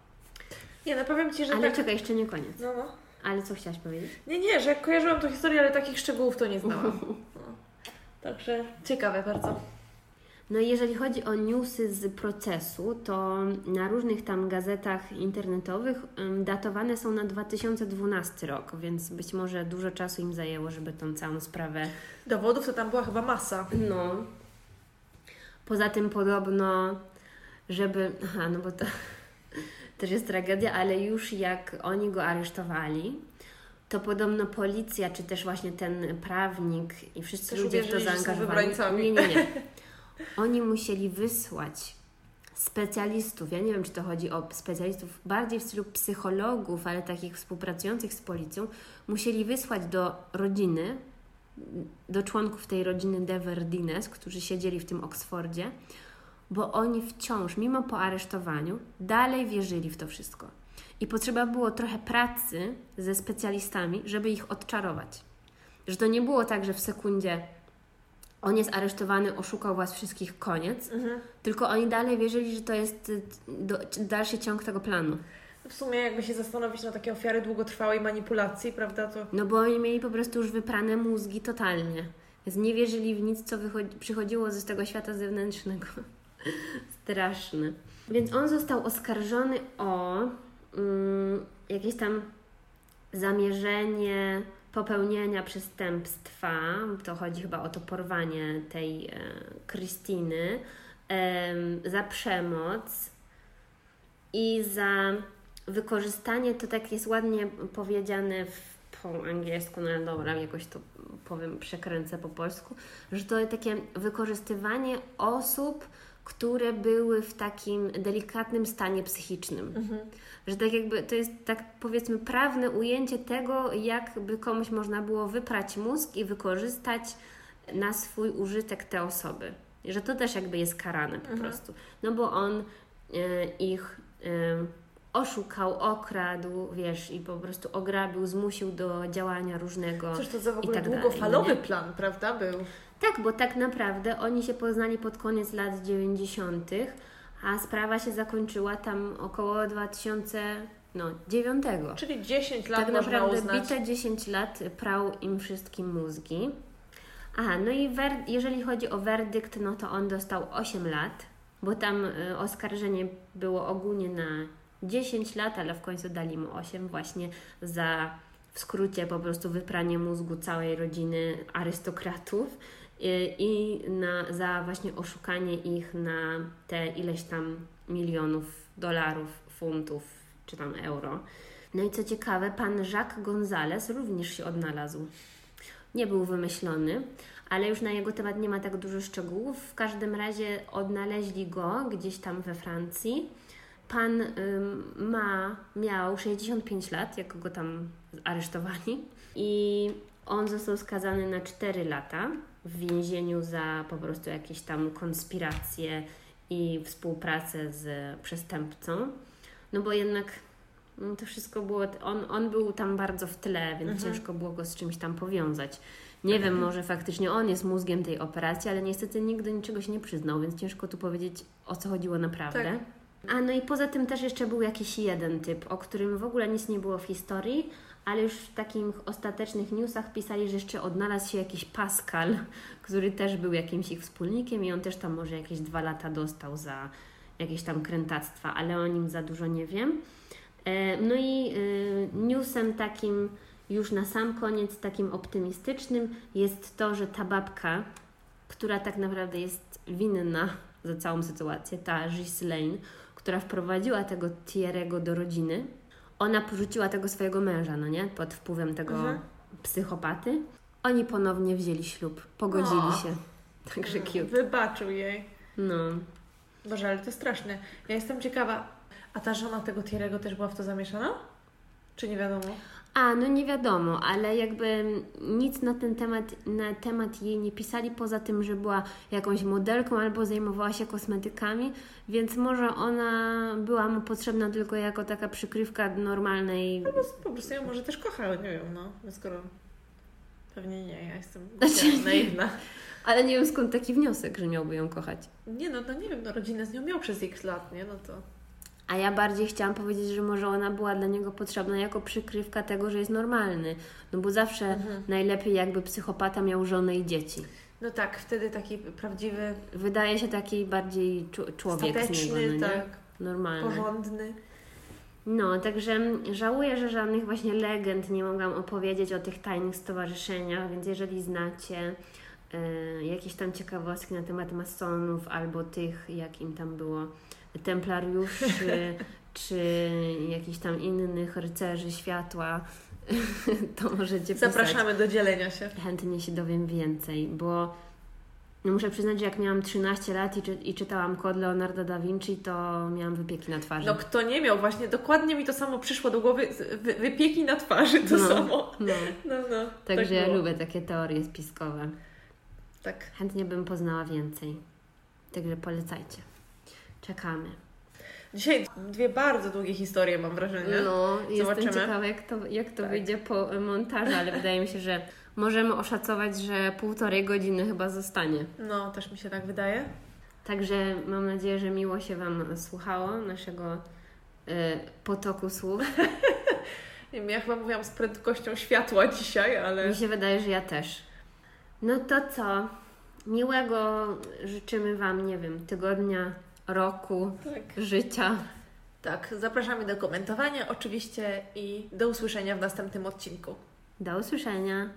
S1: Nie, no powiem Ci, że
S2: Ale
S1: tak...
S2: czekaj, jeszcze nie koniec.
S1: No, no.
S2: Ale co chciałaś powiedzieć?
S1: Nie, nie, że kojarzyłam tą historię, ale takich szczegółów to nie znałam. No. Także ciekawe bardzo.
S2: No i jeżeli chodzi o newsy z procesu, to na różnych tam gazetach internetowych datowane są na 2012 rok, więc być może dużo czasu im zajęło, żeby tą całą sprawę...
S1: Dowodów to tam była chyba masa.
S2: No. Poza tym podobno, żeby... Aha, no bo to też jest tragedia, ale już jak oni go aresztowali, to podobno policja, czy też właśnie ten prawnik i wszyscy też ludzie w to zaangażowani. Nie, nie, nie. Oni musieli wysłać specjalistów, ja nie wiem, czy to chodzi o specjalistów bardziej w stylu psychologów, ale takich współpracujących z policją, musieli wysłać do rodziny, do członków tej rodziny De Verdines, którzy siedzieli w tym Oksfordzie, bo oni wciąż, mimo po aresztowaniu, dalej wierzyli w to wszystko. I potrzeba było trochę pracy ze specjalistami, żeby ich odczarować. Że to nie było tak, że w sekundzie on jest aresztowany, oszukał was wszystkich, koniec, mhm. tylko oni dalej wierzyli, że to jest y, do, dalszy ciąg tego planu.
S1: W sumie jakby się zastanowić na takie ofiary długotrwałej manipulacji, prawda, to...
S2: No bo oni mieli po prostu już wyprane mózgi totalnie. Więc nie wierzyli w nic, co przychodziło ze tego świata zewnętrznego. Straszne. Więc on został oskarżony o mm, jakieś tam zamierzenie popełnienia przestępstwa. To chodzi chyba o to porwanie tej e, Krystyny. E, za przemoc i za wykorzystanie, to tak jest ładnie powiedziane w, po angielsku, no dobra, jakoś to powiem, przekręcę po polsku, że to takie wykorzystywanie osób, które były w takim delikatnym stanie psychicznym. Mhm. Że tak jakby to jest tak powiedzmy prawne ujęcie tego, jakby komuś można było wyprać mózg i wykorzystać na swój użytek te osoby. że to też jakby jest karane po
S1: Mhm.
S2: prostu. No bo on e, ich e, oszukał, okradł, wiesz, i po prostu ograbił, zmusił do działania różnego.
S1: Cóż to za w ogóle
S2: tak dalej,
S1: długofalowy
S2: nie?
S1: plan, prawda, był?
S2: Tak, bo tak naprawdę oni się poznali pod koniec lat 90., a sprawa się zakończyła tam około 2009.
S1: Czyli 10 lat
S2: Tak naprawdę
S1: uznać.
S2: bite 10 lat prał im wszystkim mózgi. Aha, no i jeżeli chodzi o werdykt, no to on dostał 8 lat, bo tam y, oskarżenie było ogólnie na 10 lat, ale w końcu dali mu 8 właśnie za w skrócie po prostu wypranie mózgu całej rodziny arystokratów i na, za właśnie oszukanie ich na te ileś tam milionów dolarów, funtów czy tam euro. No i co ciekawe, pan Jacques González również się odnalazł. Nie był wymyślony, ale już na jego temat nie ma tak dużo szczegółów. W każdym razie odnaleźli go gdzieś tam we Francji. Pan ym, ma, miał 65 lat, jak go tam aresztowali i on został skazany na 4 lata w więzieniu za po prostu jakieś tam konspiracje i współpracę z przestępcą. No bo jednak no to wszystko było, on, on był tam bardzo w tle, więc
S1: Mhm.
S2: ciężko było go z czymś tam powiązać. Nie wiem, może faktycznie on jest mózgiem tej operacji, ale niestety nigdy niczego się nie przyznał, więc ciężko tu powiedzieć, o co chodziło naprawdę.
S1: Tak.
S2: A no i poza tym też jeszcze był jakiś jeden typ, o którym w ogóle nic nie było w historii, ale już w takich ostatecznych newsach pisali, że jeszcze odnalazł się jakiś Pascal, który też był jakimś ich wspólnikiem i on też tam może jakieś dwa lata dostał za jakieś tam krętactwa, ale o nim za dużo nie wiem. E, No i y, newsem takim już na sam koniec, takim optymistycznym jest to, że ta babka, która tak naprawdę jest winna za całą sytuację, ta Ghislaine, która wprowadziła tego Thierry'ego do rodziny, ona porzuciła tego swojego męża, no nie? Pod wpływem tego
S1: Mhm.
S2: psychopaty. Oni ponownie wzięli ślub, pogodzili
S1: O.
S2: się. Także cute.
S1: Wybaczył jej.
S2: No.
S1: Boże, ale to straszne. Ja jestem ciekawa, a ta żona tego Thierry'ego też była w to zamieszana? Czy nie wiadomo?
S2: A, no nie wiadomo, ale jakby nic na ten temat, na temat jej nie pisali, poza tym, że była jakąś modelką albo zajmowała się kosmetykami, więc może ona była mu potrzebna tylko jako taka przykrywka normalnej.
S1: No, po prostu ją może też kochał, nie wiem, no. no skoro... Pewnie nie, ja jestem
S2: Znaczy,
S1: naiwna.
S2: Ale nie wiem skąd taki wniosek, że miałby ją kochać.
S1: Nie no, no nie wiem, no rodzinę z nią miał przez x lat, nie? No to...
S2: A ja bardziej chciałam powiedzieć, że może ona była dla niego potrzebna jako przykrywka tego, że jest normalny. No bo zawsze
S1: Mhm.
S2: najlepiej jakby psychopata miał żonę i dzieci.
S1: No tak, wtedy taki prawdziwy,
S2: Wydaje się taki bardziej człowiek z niego,
S1: stateczny,
S2: no
S1: tak,
S2: Normalny.
S1: porządny.
S2: No, także żałuję, że żadnych właśnie legend nie mogłam opowiedzieć o tych tajnych stowarzyszeniach, więc jeżeli znacie e, jakieś tam ciekawostki na temat masonów albo tych, jak im tam było, templariuszy, czy jakichś tam innych rycerzy światła, to możecie pisać.
S1: Zapraszamy do dzielenia się.
S2: Chętnie się dowiem więcej, bo no muszę przyznać, że jak miałam 13 lat i, czy, i czytałam kod Leonardo da Vinci, to miałam wypieki na twarzy.
S1: No kto nie miał, właśnie dokładnie mi to samo przyszło do głowy, wy, wypieki na twarzy, to
S2: No.
S1: samo.
S2: No.
S1: No, no.
S2: Także
S1: tak
S2: ja lubię takie teorie spiskowe.
S1: Tak.
S2: Chętnie bym poznała więcej. Także polecajcie. Czekamy.
S1: Dzisiaj dwie bardzo długie historie, mam wrażenie.
S2: No, jestem
S1: Zobaczymy.
S2: ciekawa, jak to, jak to
S1: Tak.
S2: wyjdzie po montażu, ale wydaje mi się, że możemy oszacować, że półtorej godziny chyba zostanie.
S1: No, też mi się tak wydaje.
S2: Także mam nadzieję, że miło się Wam słuchało naszego y, potoku słów.
S1: Nie wiem, ja chyba mówiłam z prędkością światła dzisiaj, ale
S2: Mi się wydaje, że ja też. No to co? Miłego życzymy Wam, nie wiem, tygodnia, roku,
S1: tak.
S2: życia.
S1: Tak, zapraszamy do komentowania oczywiście i do usłyszenia w następnym odcinku.
S2: Do usłyszenia.